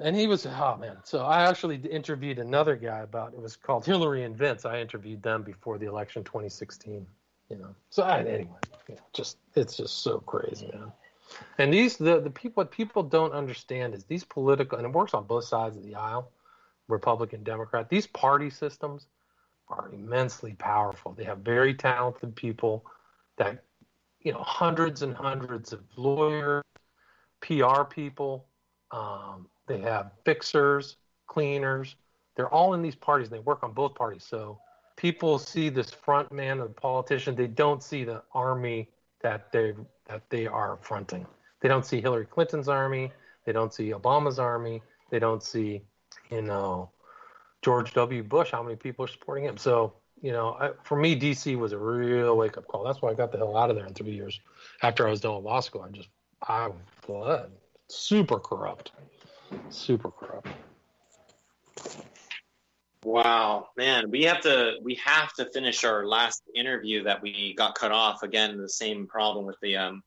And he was, oh man. So I actually interviewed another guy about it was called Hillary and Vince. I interviewed them before the election 2016. You know. So I, anyway, you know, just it's just so crazy, man. And these the the people what people don't understand is these political and it works on both sides of the aisle, Republican, Democrat. These party systems are immensely powerful. They have very talented people that you know hundreds and hundreds of lawyers, PR people. Um, they have fixers, cleaners. They're all in these parties. And they work on both parties. So people see this front man of the politician. They don't see the army that they that they are fronting. They don't see Hillary Clinton's army. They don't see Obama's army. They don't see, you know, George W. Bush. How many people are supporting him? So you know, I, for me, DC was a real wake up call. That's why I got the hell out of there in three years. After I was done with law school, I just I fled. Super corrupt. Super corrupt. Wow, man, we have to we have to finish our last interview that we got cut off. Again, the same problem with the um,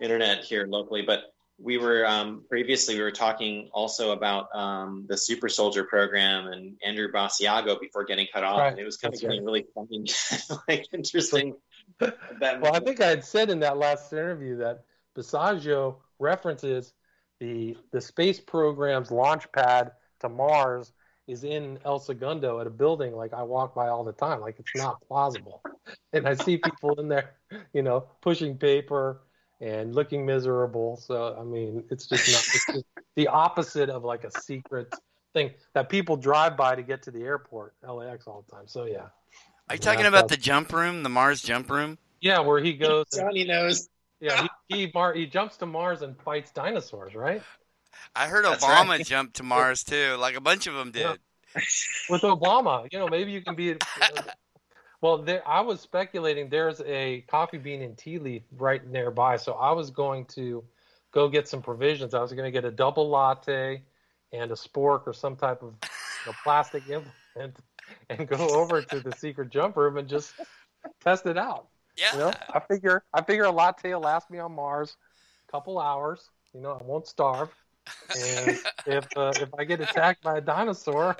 internet here locally. But we were um, previously we were talking also about um, the Super Soldier program and Andrew Basiago before getting cut off. Right, And it was kind of getting really funny, like interesting. that Well, I think I had said in that last interview that Basiago references the the space program's launch pad to Mars is in El Segundo at a building like I walk by all the time. Like it's not plausible. And I see people in there, you know, pushing paper and looking miserable. So I mean, it's just not it's just the opposite of like a secret thing that people drive by to get to the airport, LAX all the time. So yeah. Are you talking about the jump room, the Mars jump room? Yeah, where he goes and knows. Yeah, he he, Mar- he jumps to Mars and fights dinosaurs, right? I heard That's Obama right. jumped to Mars too. Like a bunch of them did. Yeah. With Obama, you know, maybe you can be. Well, there, I was speculating there's a coffee bean and tea leaf right nearby, so I was going to go get some provisions. I was going to get a double latte and a spork or some type of you know, plastic implement and go over to the secret jump room and just test it out. Yeah. You know, I figure I figure a latte will last me on Mars a couple hours. You know, I won't starve. And if uh, if I get attacked by a dinosaur,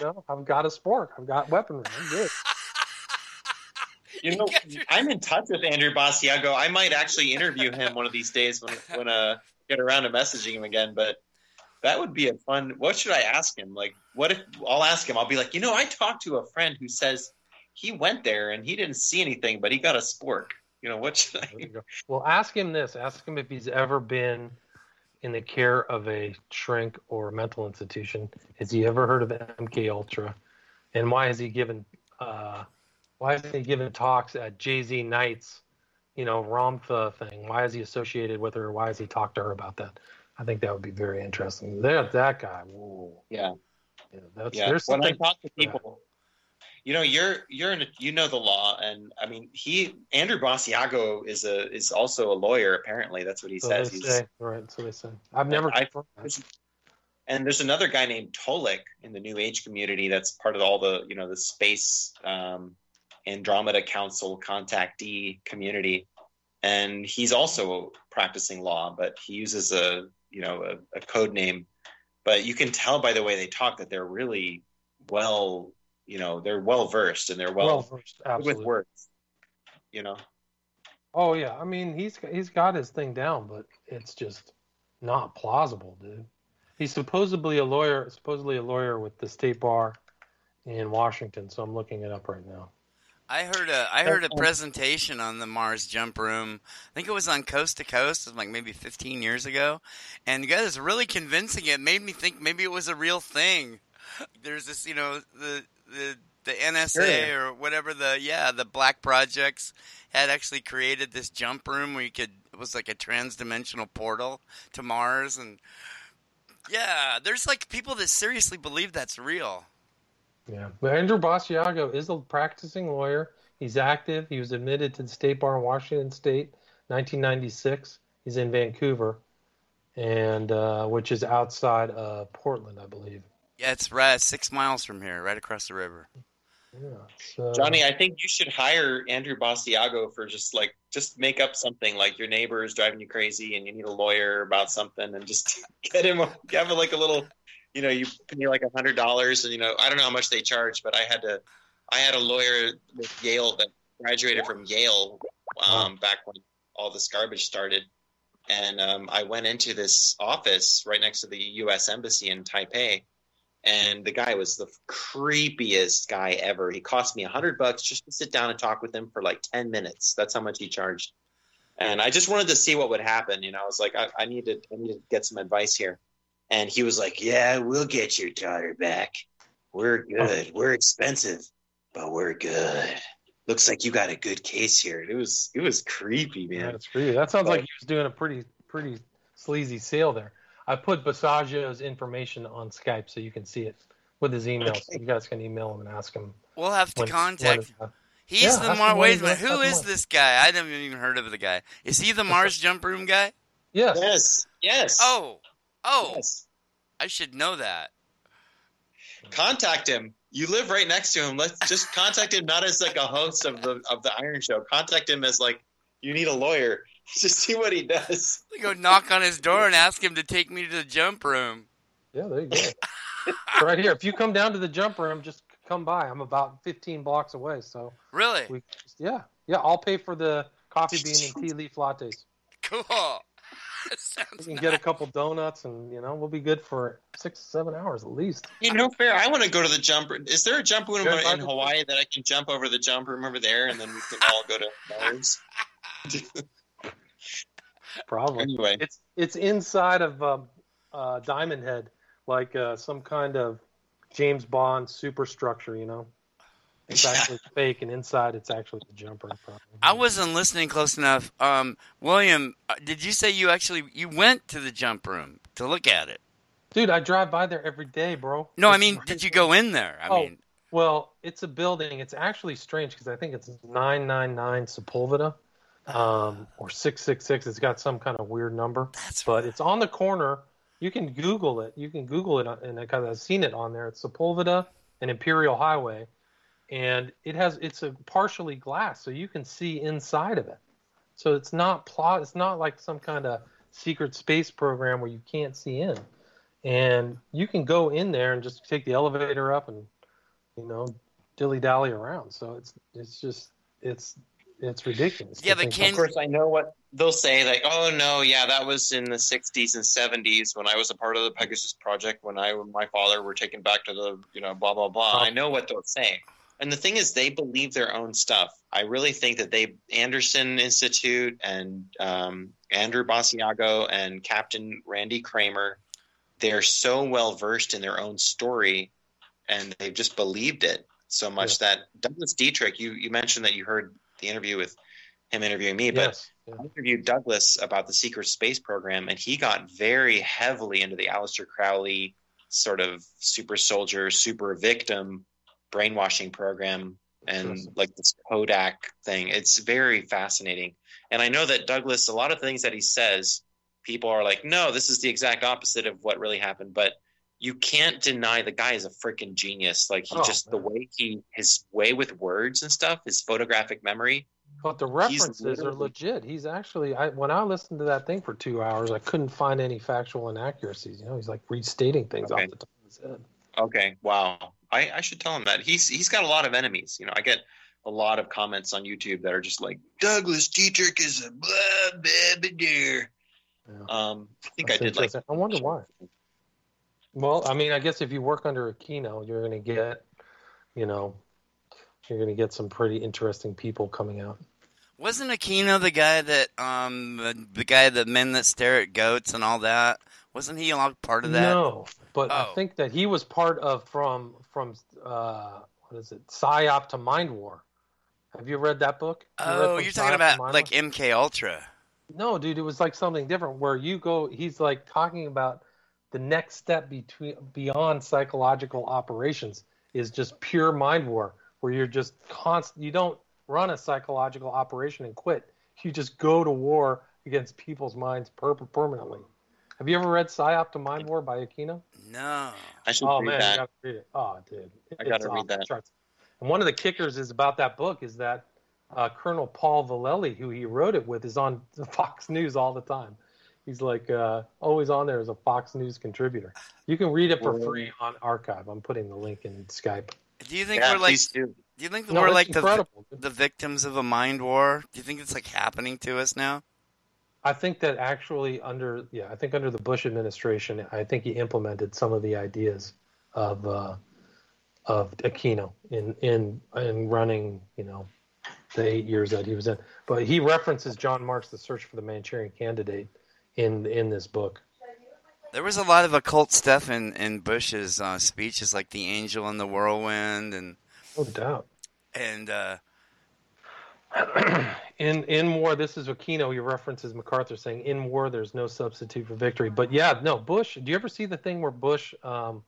you know, I've got a spork. I've got weaponry. I'm good. You know, I'm in touch with Andrew Basiago. I might actually interview him one of these days when when uh get around to messaging him again. But that would be a fun. What should I ask him? Like, what if I'll ask him? I'll be like, you know, I talked to a friend who says he went there and he didn't see anything, but he got a spork. You know, what should I? Well, ask him this. Ask him if he's ever been in the care of a shrink or mental institution? Has he ever heard of MK Ultra? And why has he given uh, why has he given talks at JZ Knight's, you know, Ramtha thing? Why is he associated with her? Why has he talked to her about that? I think that would be very interesting. That that guy, whoa, Yeah. yeah, that's yeah. there's when I talk to people, you know, you're you're in a, you know the law, and I mean, he Andrew Basiago is a is also a lawyer. Apparently, that's what he so says. they say, right? So they say. I've never. I- and there's another guy named Tolik in the New Age community that's part of all the you know the space um, Andromeda Council contactee community, and he's also practicing law, but he uses a you know a, a code name. But you can tell by the way they talk that they're really well, you know, they're well versed and they're well, well versed, with words. You know, Oh yeah, I mean he's he's got his thing down, but it's just not plausible, dude. He's supposedly a lawyer, supposedly a lawyer with the state bar in Washington. So I'm looking it up right now. I heard a I heard a presentation on the Mars jump room. I think it was on Coast to Coast, it was like maybe 15 years ago, and the guy was really convincing. It made me think maybe it was a real thing. There's this, you know, the the the NSA Sure. or whatever the yeah the Black Projects had actually created this jump room where you could it was like a transdimensional portal to Mars and yeah, there's like people that seriously believe that's real. Yeah, but Andrew Basiago is a practicing lawyer. He's active. He was admitted to the state bar in Washington State, 1996. He's in Vancouver, and uh, which is outside of Portland, I believe. Yeah, it's right six miles from here, right across the river. Yeah, so, Johnny, I think you should hire Andrew Basiago for just like just make up something like your neighbor is driving you crazy and you need a lawyer about something and just get him have like a little you know you pay like a hundred dollars and you know I don't know how much they charge but I had to I had a lawyer with Yale that graduated from Yale um, back when all this garbage started and um, I went into this office right next to the U.S. embassy in Taipei and the guy was the creepiest guy ever. He cost me a hundred bucks just to sit down and talk with him for like ten minutes. That's how much he charged. And I just wanted to see what would happen. You know, I was like, I, I need to, I need to get some advice here. And he was like, Yeah, we'll get your daughter back. We're oh. good. We're expensive, but we're good. Looks like you got a good case here. It was, it was creepy, man. That's creepy. That sounds like he was doing a pretty pretty sleazy sale there. I put Basiago's information on Skype so you can see it with his email. So you guys can email him and ask him. We'll have to when- contact. when- He's Yeah, the ask Mars. him Wait when a minute. he's Who back is on. this guy? I haven't even heard of the guy. Is he the Mars jump room guy? yes. Yes, yes. Oh, oh, yes. I should know that. contact him. You live right next to him. Let's just contact him, not as like a host of the of the Iron Show. Contact him as like you need a lawyer. Just see what he does. Go knock on his door and ask him to take me to the jump room. Yeah, there you go. Right here. If you come down to the jump room, just come by. I'm about 15 blocks away. So Really? we, yeah, yeah. I'll pay for the coffee bean and tea leaf lattes. Cool. We Sounds can get a couple donuts, and you know we'll be good for six, seven hours at least. You know, fair. I want to go to the jump room. Is there a jump room Yeah, in Hawaii that I can jump over the jump room over there, and then we can all go to Mars? Probably. anyway, It's it's inside of um, uh, Diamond Head, like uh, some kind of James Bond superstructure. You know, it's actually fake, and inside it's actually the jumper. Probably. I wasn't listening close enough. Um, William, uh, did you say you actually you went to the jump room to look at it? Dude, I drive by there every day, bro. No, I mean, right did you go in there? I Oh. mean, Well, it's a building. It's actually strange because I think it's 999 Sepulveda um, or 666. It's got some kind of weird number, that's but it's on the corner. You can Google it. You can Google it, and because I've seen it on there. It's Sepulveda and Imperial Highway, and it has it's a partially glass, so you can see inside of it. So it's not plot. It's not like some kind of secret space program where you can't see in. And you can go in there and just take the elevator up and you know, dilly dally around. So it's it's just it's it's ridiculous. Yeah, but think can- of course, I know what they'll say. Like, oh no, yeah, that was in the '60s and '70s when I was a part of the Pegasus Project. When I and my father were taken back to the, you know, blah blah blah. Oh. I uh-huh. know what they'll say. And the thing is, they believe their own stuff. I really think that they Anderson Institute and um, Andrew Basiago and Captain Randy Cramer, they're so well versed in their own story, and they've just believed it so much that Douglas Dietrich. You you mentioned that you heard the interview with him interviewing me, but Yes. Yeah. I interviewed Douglas about the secret space program, and he got very heavily into the Aleister Crowley sort of super soldier, super victim brainwashing program and like this Kodak thing. It's very fascinating. And I know that Douglas, a lot of things that he says, people are like, no, this is the exact opposite of what really happened. But you can't deny the guy is a freaking genius. Like he Oh, just the way he his way with words and stuff, his photographic memory. But the references are legit. He's actually, I when I listened to that thing for two hours, I couldn't find any factual inaccuracies. You know, he's like restating things Okay. off the top of his head. Okay, wow. I, I should tell him that. He's he's got a lot of enemies. You know, I get a lot of comments on YouTube that are just like Douglas Dietrich is a blah blah blah. dear." Yeah. Um, I think That's I did like. I wonder why. Well, I mean, I guess if you work under Aquino, you're going to get, you know, you're going to get some pretty interesting people coming out. Wasn't Aquino the guy that um the, the guy the men that stare at goats and all that? Wasn't he all part of that? No, but I Oh. think that he was part of from from uh, what is it, Psyop to Mind War. Have you read that book? You Oh, you're talking about like MK Ultra. No, dude, it was like something different where you go. He's like talking about the next step between beyond psychological operations is just pure mind war, where you're just constant. You don't run a psychological operation and quit. You just go to war against people's minds per- permanently. Have you ever read Psyop to Mind War by Aquino? No. I should Oh read man, that. you gotta read it. Oh, dude, I gotta read that. charts. And one of the kickers is about that book is that uh, Colonel Paul Vallely, who he wrote it with, is on Fox News all the time. He's like uh, always on there as a Fox News contributor. You can read it for free on archive. I'm putting the link in Skype. Do you think yeah, we're like? do. Do you think No, we're like the the victims of a mind war? Do you think it's like happening to us now? I think that actually under yeah, I think under the Bush administration, I think he implemented some of the ideas of uh, of Aquino in in in running, you know, the eight years that he was in. But he references John Marks The Search for the Manchurian Candidate in in this book. There was a lot of occult stuff in in Bush's uh, speeches, like the angel and the whirlwind, and No doubt. and uh, in in war, this is Aquino. He references MacArthur saying, "In war, there's no substitute for victory." But yeah, no Bush. Do you ever see the thing where Bush um,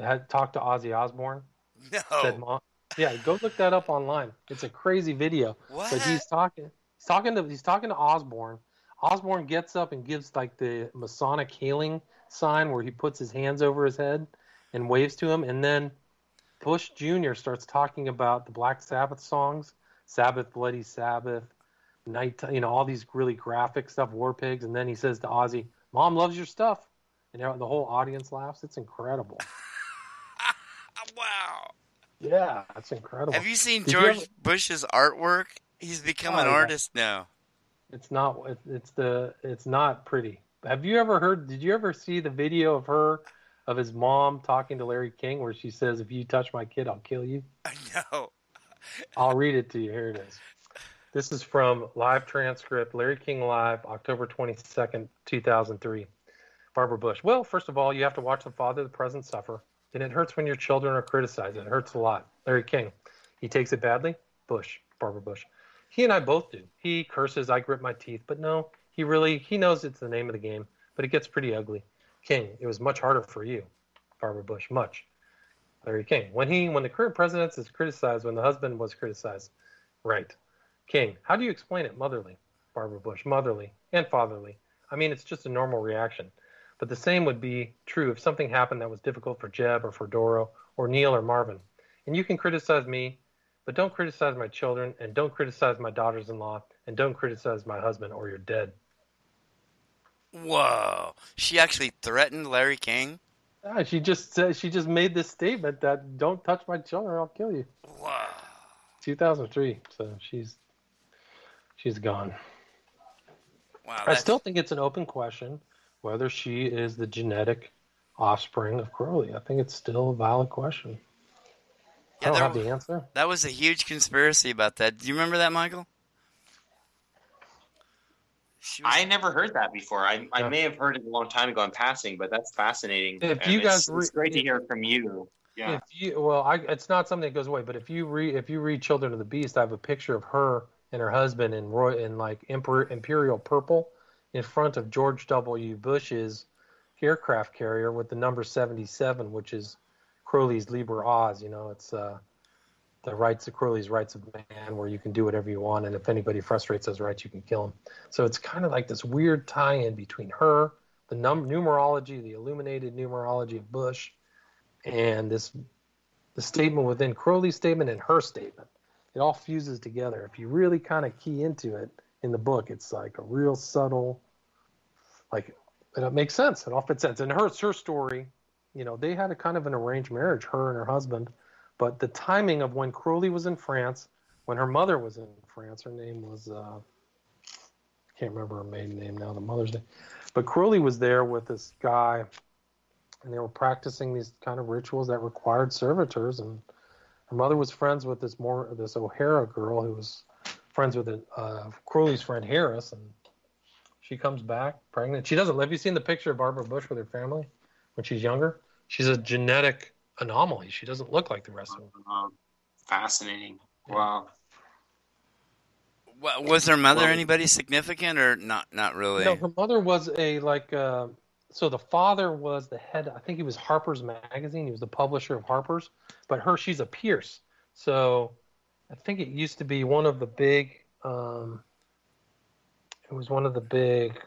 had talked to Ozzy Osbourne? Said, no. "Mom." Yeah, go look that up online. It's a crazy video. What? But he's talking. He's talking to. He's talking to Osbourne. Osborne gets up and gives like the Masonic hailing sign where he puts his hands over his head and waves to him, and then Bush Jr. starts talking about the Black Sabbath songs, Sabbath, Bloody Sabbath, Night, you know, all these really graphic stuff, War Pigs, and then he says to Ozzy, "Mom loves your stuff," and the whole audience laughs. It's incredible. wow. Yeah, that's incredible. Have you seen Did you George ever- Bush's artwork? He's become Oh, an yeah. artist now. It's not. It's the. It's not pretty. Have you ever heard? Did you ever see the video of her, of his mom talking to Larry King, where she says, "If you touch my kid, I'll kill you." I know. I'll read it to you. Here it is. This is from live transcript, Larry King Live, October 22nd, 2003. Barbara Bush. Well, first of all, you have to watch the father of the present suffer. And it hurts when your children are criticized. It hurts a lot. Larry King. He takes it badly? Bush. Barbara Bush. He and I both do. He curses, I grip my teeth. But no, he really, he knows it's the name of the game. But it gets pretty ugly. King, it was much harder for you. Barbara Bush. Much. Larry King. When he when the current president is criticized when the husband was criticized. Right. King. How do you explain it? Motherly. Barbara Bush. Motherly and fatherly. I mean, it's just a normal reaction. But the same would be true if something happened that was difficult for Jeb or for Doro or Neil or Marvin. And you can criticize me, but don't criticize my children and don't criticize my daughters in law and don't criticize my husband or you're dead. Whoa. She actually threatened Larry King? Ah, she just said she just made this statement that don't touch my children or I'll kill you. Wow. 2003. So she's she's gone. Wow. I still think it's an open question whether she is the genetic offspring of Crowley. I think it's still a valid question. Yeah, I don't there- have the answer. That was a huge conspiracy about that. Do you remember that, Michael? Was, I never heard that before. I, I may have heard it a long time ago in passing, but that's fascinating. If And you guys it's, re- it's great to hear from you. Yeah. If you well, I, it's not something that goes away. But if you read if you read Children of the Beast, I have a picture of her and her husband in roy in like emperor, imperial purple in front of George W. Bush's aircraft carrier with the number seventy seven, which is Crowley's Liber Oz. You know, it's uh, the rights of Crowley's rights of man, where you can do whatever you want, and if anybody frustrates those rights, you can kill them. So it's kind of like this weird tie-in between her, the num- numerology, the illuminated numerology of Bush, and this the statement within Crowley's statement and her statement. It all fuses together. If you really kind of key into it in the book, it's like a real subtle, like, it makes sense. It all fits sense. And her, her story, you know, they had a kind of an arranged marriage, her and her husband, but the timing of when Crowley was in France, when her mother was in France, her name was, uh, I can't remember her maiden name now, the mother's name, but Crowley was there with this guy and they were practicing these kind of rituals that required servitors. And her mother was friends with this more this O'Hara girl who was friends with uh, Crowley's friend Harris, and she comes back pregnant. She doesn't live. You seen the picture of Barbara Bush with her family when she's younger? She's a genetic anomaly. She doesn't look like the rest of them. Um, fascinating. Wow. wa- was her mother Well- anybody significant or not? Not really. No, her mother was a like. Uh, so the father was the head. I think he was Harper's Magazine. He was the publisher of Harper's. But her, she's a Pierce. So I think it used to be one of the big. Um, it was one of the big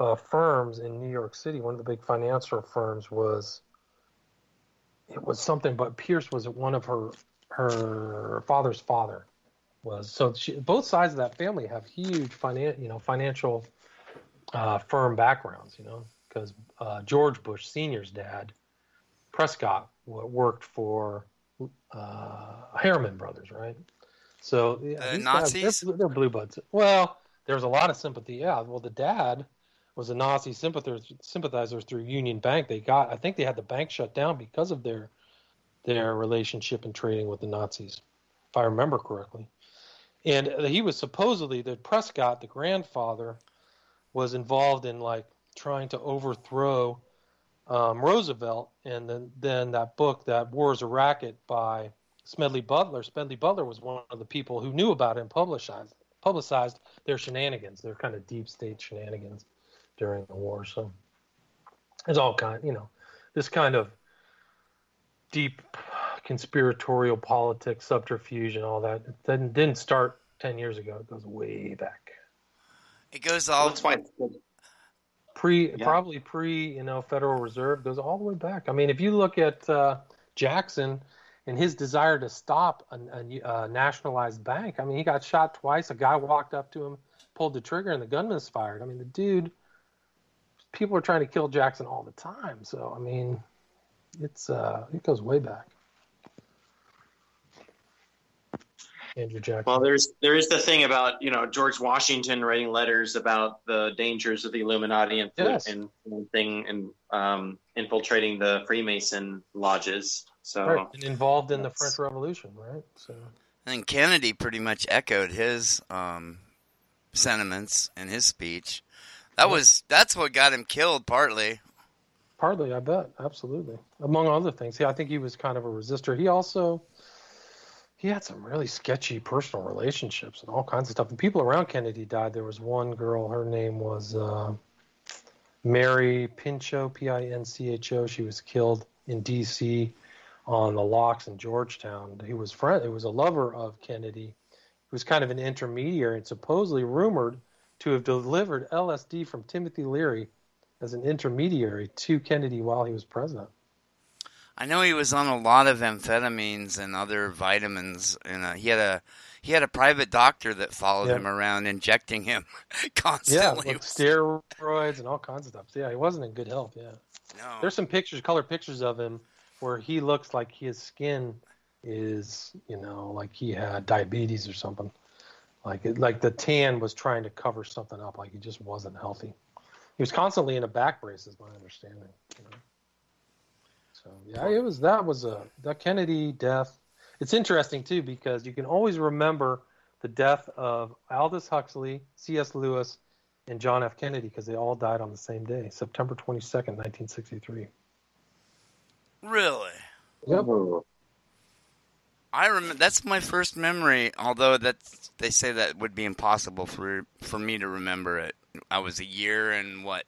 uh, firms in New York City. One of the big financial firms was. It was something, but Pierce was one of her her father's father was. So she, both sides of that family have huge finan, you know financial uh, firm backgrounds you know because uh, George Bush Senior's dad Prescott worked for uh, Harriman Brothers right? So yeah, The these guys, Nazis? they're, they're blue buds. Well there's a lot of sympathy. Yeah well the dad was a Nazi sympathizer through Union Bank. They got I think they had the bank shut down because of their their relationship and trading with the Nazis if I remember correctly. And he was supposedly the Prescott, the grandfather, was involved in like trying to overthrow um, Roosevelt, and then then that book, that War is a Racket by Smedley Butler. Smedley Butler was one of the people who knew about it and publicized publicized their shenanigans, their kind of deep state shenanigans during the war. So it's all kind, you know, this kind of deep conspiratorial politics, subterfuge, and all that. It didn't, didn't start 10 years ago. It goes way back. It goes all. that's why it's. Pre, Yeah. probably pre, you know, Federal Reserve goes all the way back. I mean, if you look at uh, Jackson and his desire to stop a, a, a nationalized bank, I mean, he got shot twice. A guy walked up to him, pulled the trigger, and the gunman's fired. I mean, the dude, people are trying to kill Jackson all the time. So, I mean, it's uh, it goes way back. Andrew Jackson. Well, there's there is the thing about you know George Washington writing letters about the dangers of the Illuminati and Yes. and, and thing and um, infiltrating the Freemason lodges. So right. and involved in the French Revolution, right? So And Kennedy pretty much echoed his um, sentiments in his speech. That was that's what got him killed partly. partly, I bet, absolutely. Among other things, yeah, I think he was kind of a resistor. He also he had some really sketchy personal relationships and all kinds of stuff. And people around Kennedy died. There was one girl. Her name was uh, Mary P-I-N-C-H-O. She was killed in D.C. on the locks in Georgetown. He was friend. He was a lover of Kennedy. He was kind of an intermediary and supposedly rumored to have delivered LSD from Timothy Leary as an intermediary to Kennedy while he was president. I know he was on a lot of amphetamines and other vitamins, and uh, he had a he had a private doctor that followed Yeah. him around, injecting him Yeah, constantly. with steroids and all kinds of stuff. Yeah, he wasn't in good health. Yeah, no. there's some pictures, color pictures of him where he looks like his skin is, you know, like he had diabetes or something. Like it, like the tan was trying to cover something up. Like he just wasn't healthy. He was constantly in a back brace, is my understanding. You know? So yeah, it was that was a that Kennedy death. It's interesting too because you can always remember the death of Aldous Huxley, C.S. Lewis, and John F. Kennedy because they all died on the same day, September 22nd, 1963. Really? Yep. I remember that's my first memory. Although that's they say that would be impossible for for me to remember it. I was a year and what,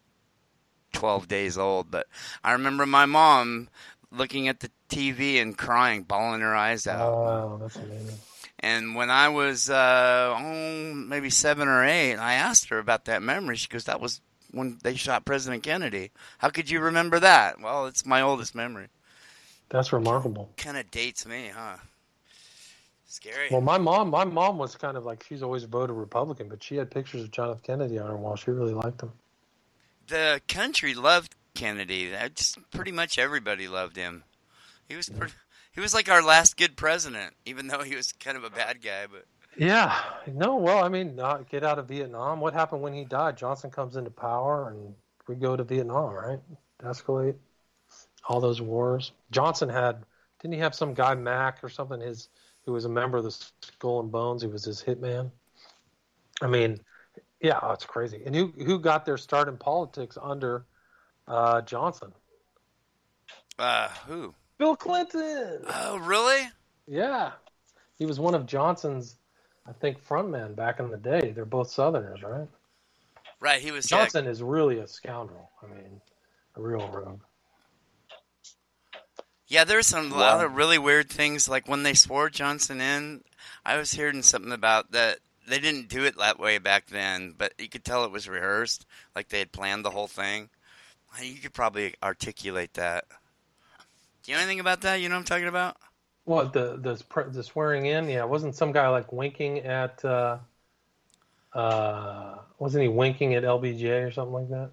twelve days old. But I remember my mom looking at the TV and crying, bawling her eyes out. Oh, that's amazing. And when I was uh, oh, maybe seven or eight, I asked her about that memory. She goes, "That was when they shot President Kennedy. How could you remember that?" Well, it's my oldest memory. That's remarkable. Kind of dates me, huh? Scary. Well, my mom, my mom was kind of like she's always voted Republican, but she had pictures of John F. Kennedy on her wall. She really liked him. the country loved Kennedy. Just pretty much everybody loved him. He was pretty, he was like our last good president, even though he was kind of a bad guy. But Yeah. No. Well, I mean, not get out of Vietnam. What happened when he died? Johnson comes into power, and we go to Vietnam, right? Escalate all those wars. Johnson had didn't he have some guy Mac or something? His who was a member of the Skull and Bones. He was his hitman. I mean, yeah, it's crazy. And who who got their start in politics under uh, Johnson? uh, who? Bill Clinton. Oh, really? Yeah, he was one of Johnson's, I think, frontmen back in the day. They're both Southerners, right? Right. He was yeah, Johnson is really a scoundrel. I mean, a real rogue. Yeah, there's some Wow. lot of really weird things. Like when they swore Johnson in, I was hearing something about that. They didn't do it that way back then, but you could tell it was rehearsed. Like they had planned the whole thing. You could probably articulate that. Do you know anything about that? You know what I'm talking about? What the the the swearing in? Yeah, wasn't some guy like winking at? uh uh Wasn't he winking at LBJ or something like that?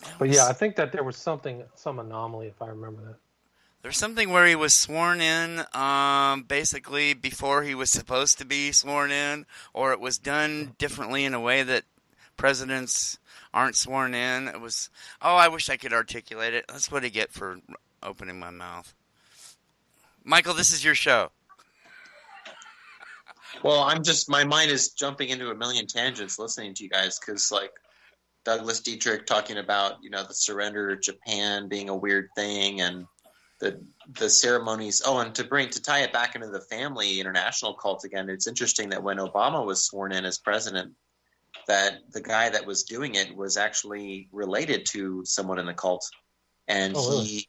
That But was- yeah, I think that there was something, some anomaly, if I remember that. There's something where he was sworn in, um, basically before he was supposed to be sworn in, or it was done differently in a way that presidents aren't sworn in. It was, oh, I wish I could articulate it. That's what I get for opening my mouth. Michael, this is your show. Well, I'm just my mind is jumping into a million tangents listening to you guys because like Douglas Dietrich talking about you know the surrender of Japan being a weird thing and the the ceremonies. Oh, and to bring to tie it back into the family international cult again, it's interesting that when Obama was sworn in as president, that the guy that was doing it was actually related to someone in the cult, and Oh, really? he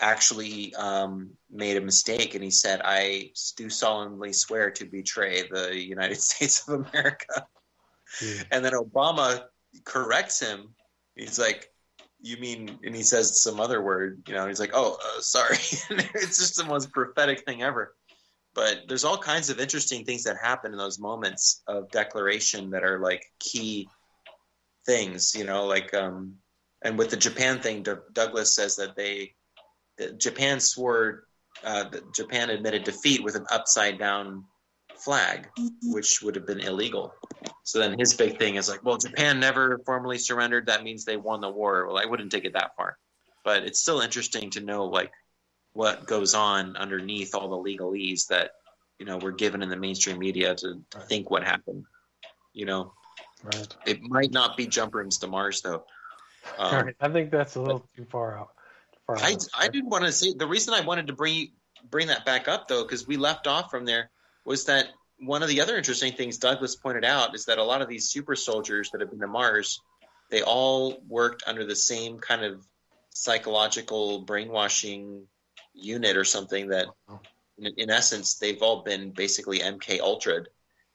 actually um, made a mistake and he said, I do solemnly swear to betray the United States of America. And then Obama corrects him. He's like, You mean, and he says some other word, you know, he's like, Oh, uh, sorry. it's just the most prophetic thing ever. But there's all kinds of interesting things that happen in those moments of declaration that are like key things, you know, like, um, and with the Japan thing, D- Douglas says that they, that Japan swore, uh, that Japan admitted defeat with an upside down flag, which would have been illegal. So then his big thing is like, well, Japan never formally surrendered. That means they won the war. Well, I wouldn't take it that far, but it's still interesting to know like what goes on underneath all the legalese that you know we're given in the mainstream media to Right. think what happened. You know, Right. it might not be jump rooms to Mars though. Um, right. I think that's a little too far out. Far I, out. I did want to say the reason I wanted to bring bring that back up though, because we left off from there, was that one of the other interesting things Douglas pointed out is that a lot of these super soldiers that have been to Mars, they all worked under the same kind of psychological brainwashing unit or something that, in, in essence, they've all been basically MK Ultra.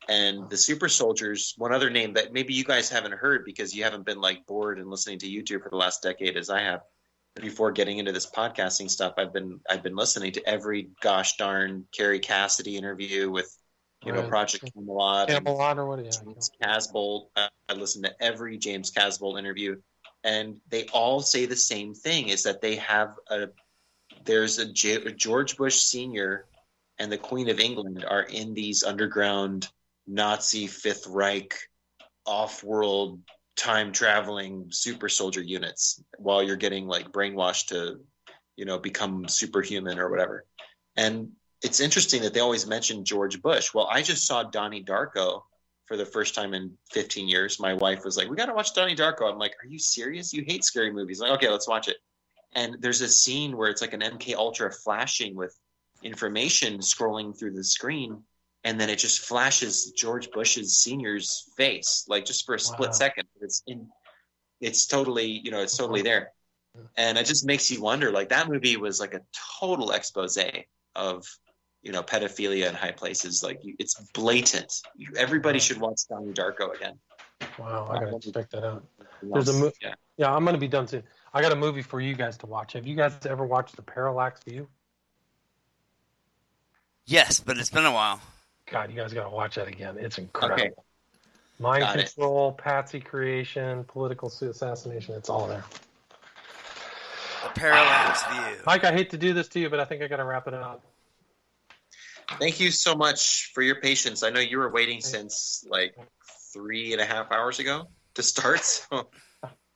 And the super soldiers, one other name that maybe you guys haven't heard because you haven't been like bored and listening to YouTube for the last decade as I have before getting into this podcasting stuff, I've been I've been listening to every gosh darn Kerry Cassidy interview with you know Right. Project Camelot, Camelot or what? Yeah. James Casbolt. I, I listened to every James Casbolt interview, and they all say the same thing: is that they have a there's a J- George Bush Senior and the Queen of England are in these underground Nazi Fifth Reich off-world time traveling super soldier units while you're getting like brainwashed to you know become superhuman or whatever and it's interesting that they always mention george bush well i just saw donnie darko for the first time in 15 years. My wife was like, "We got to watch Donnie Darko." I'm like, "Are you serious? You hate scary movies?" I'm like, okay, let's watch it. And there's a scene where it's like an MK Ultra flashing with information scrolling through the screen, and then it just flashes George Bush's senior's face, like just for a split Wow. second. It's in, it's totally, you know, it's uh-huh. totally there, and it just makes you wonder. Like that movie was like a total expose of you know pedophilia in high places. Like it's blatant. You, everybody should watch Donnie Darko again. Wow, I gotta check that out. There's a mo- yeah. Yeah, I'm gonna be done soon. I got a movie for you guys to watch. Have you guys ever watched The Parallax View? Yes, but it's been a while. God, you guys gotta watch that again. It's incredible. Okay. Mind Got it. control, patsy creation, political assassination. It's all there. The parallax view. Mike, I hate to do this to you, but I think I gotta wrap it up. Thank you so much for your patience. I know you were waiting since like three and a half hours ago to start. So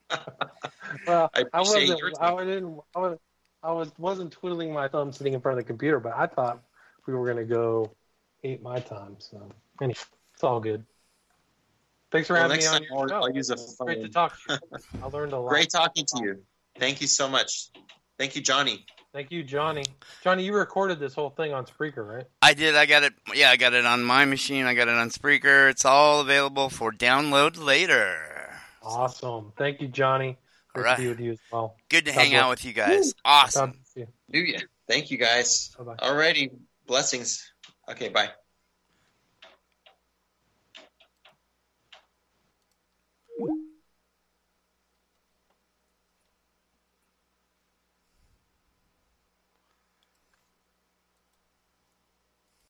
Well, I I wasn't. I didn't. I was. I was wasn't twiddling my thumb sitting in front of the computer, but I thought we were gonna go eight my time. So anyway, it's all good. Thanks for Well, having me on your I'll, show. I'll use a It's Great to talk. to you. I learned a lot. Great talking to you. Thank you so much. Thank you, Johnny. Thank you, Johnny. Johnny, you recorded this whole thing on Spreaker, right? I did. I got it. Yeah, I got it on my machine. I got it on Spreaker. It's all available for download later. Awesome. Thank you, Johnny. Great All to be with you as well. Good to God hang bless. out with you guys. Awesome. God bless you. Do you? Thank you, guys. Bye-bye. Alrighty. Blessings. Okay, bye.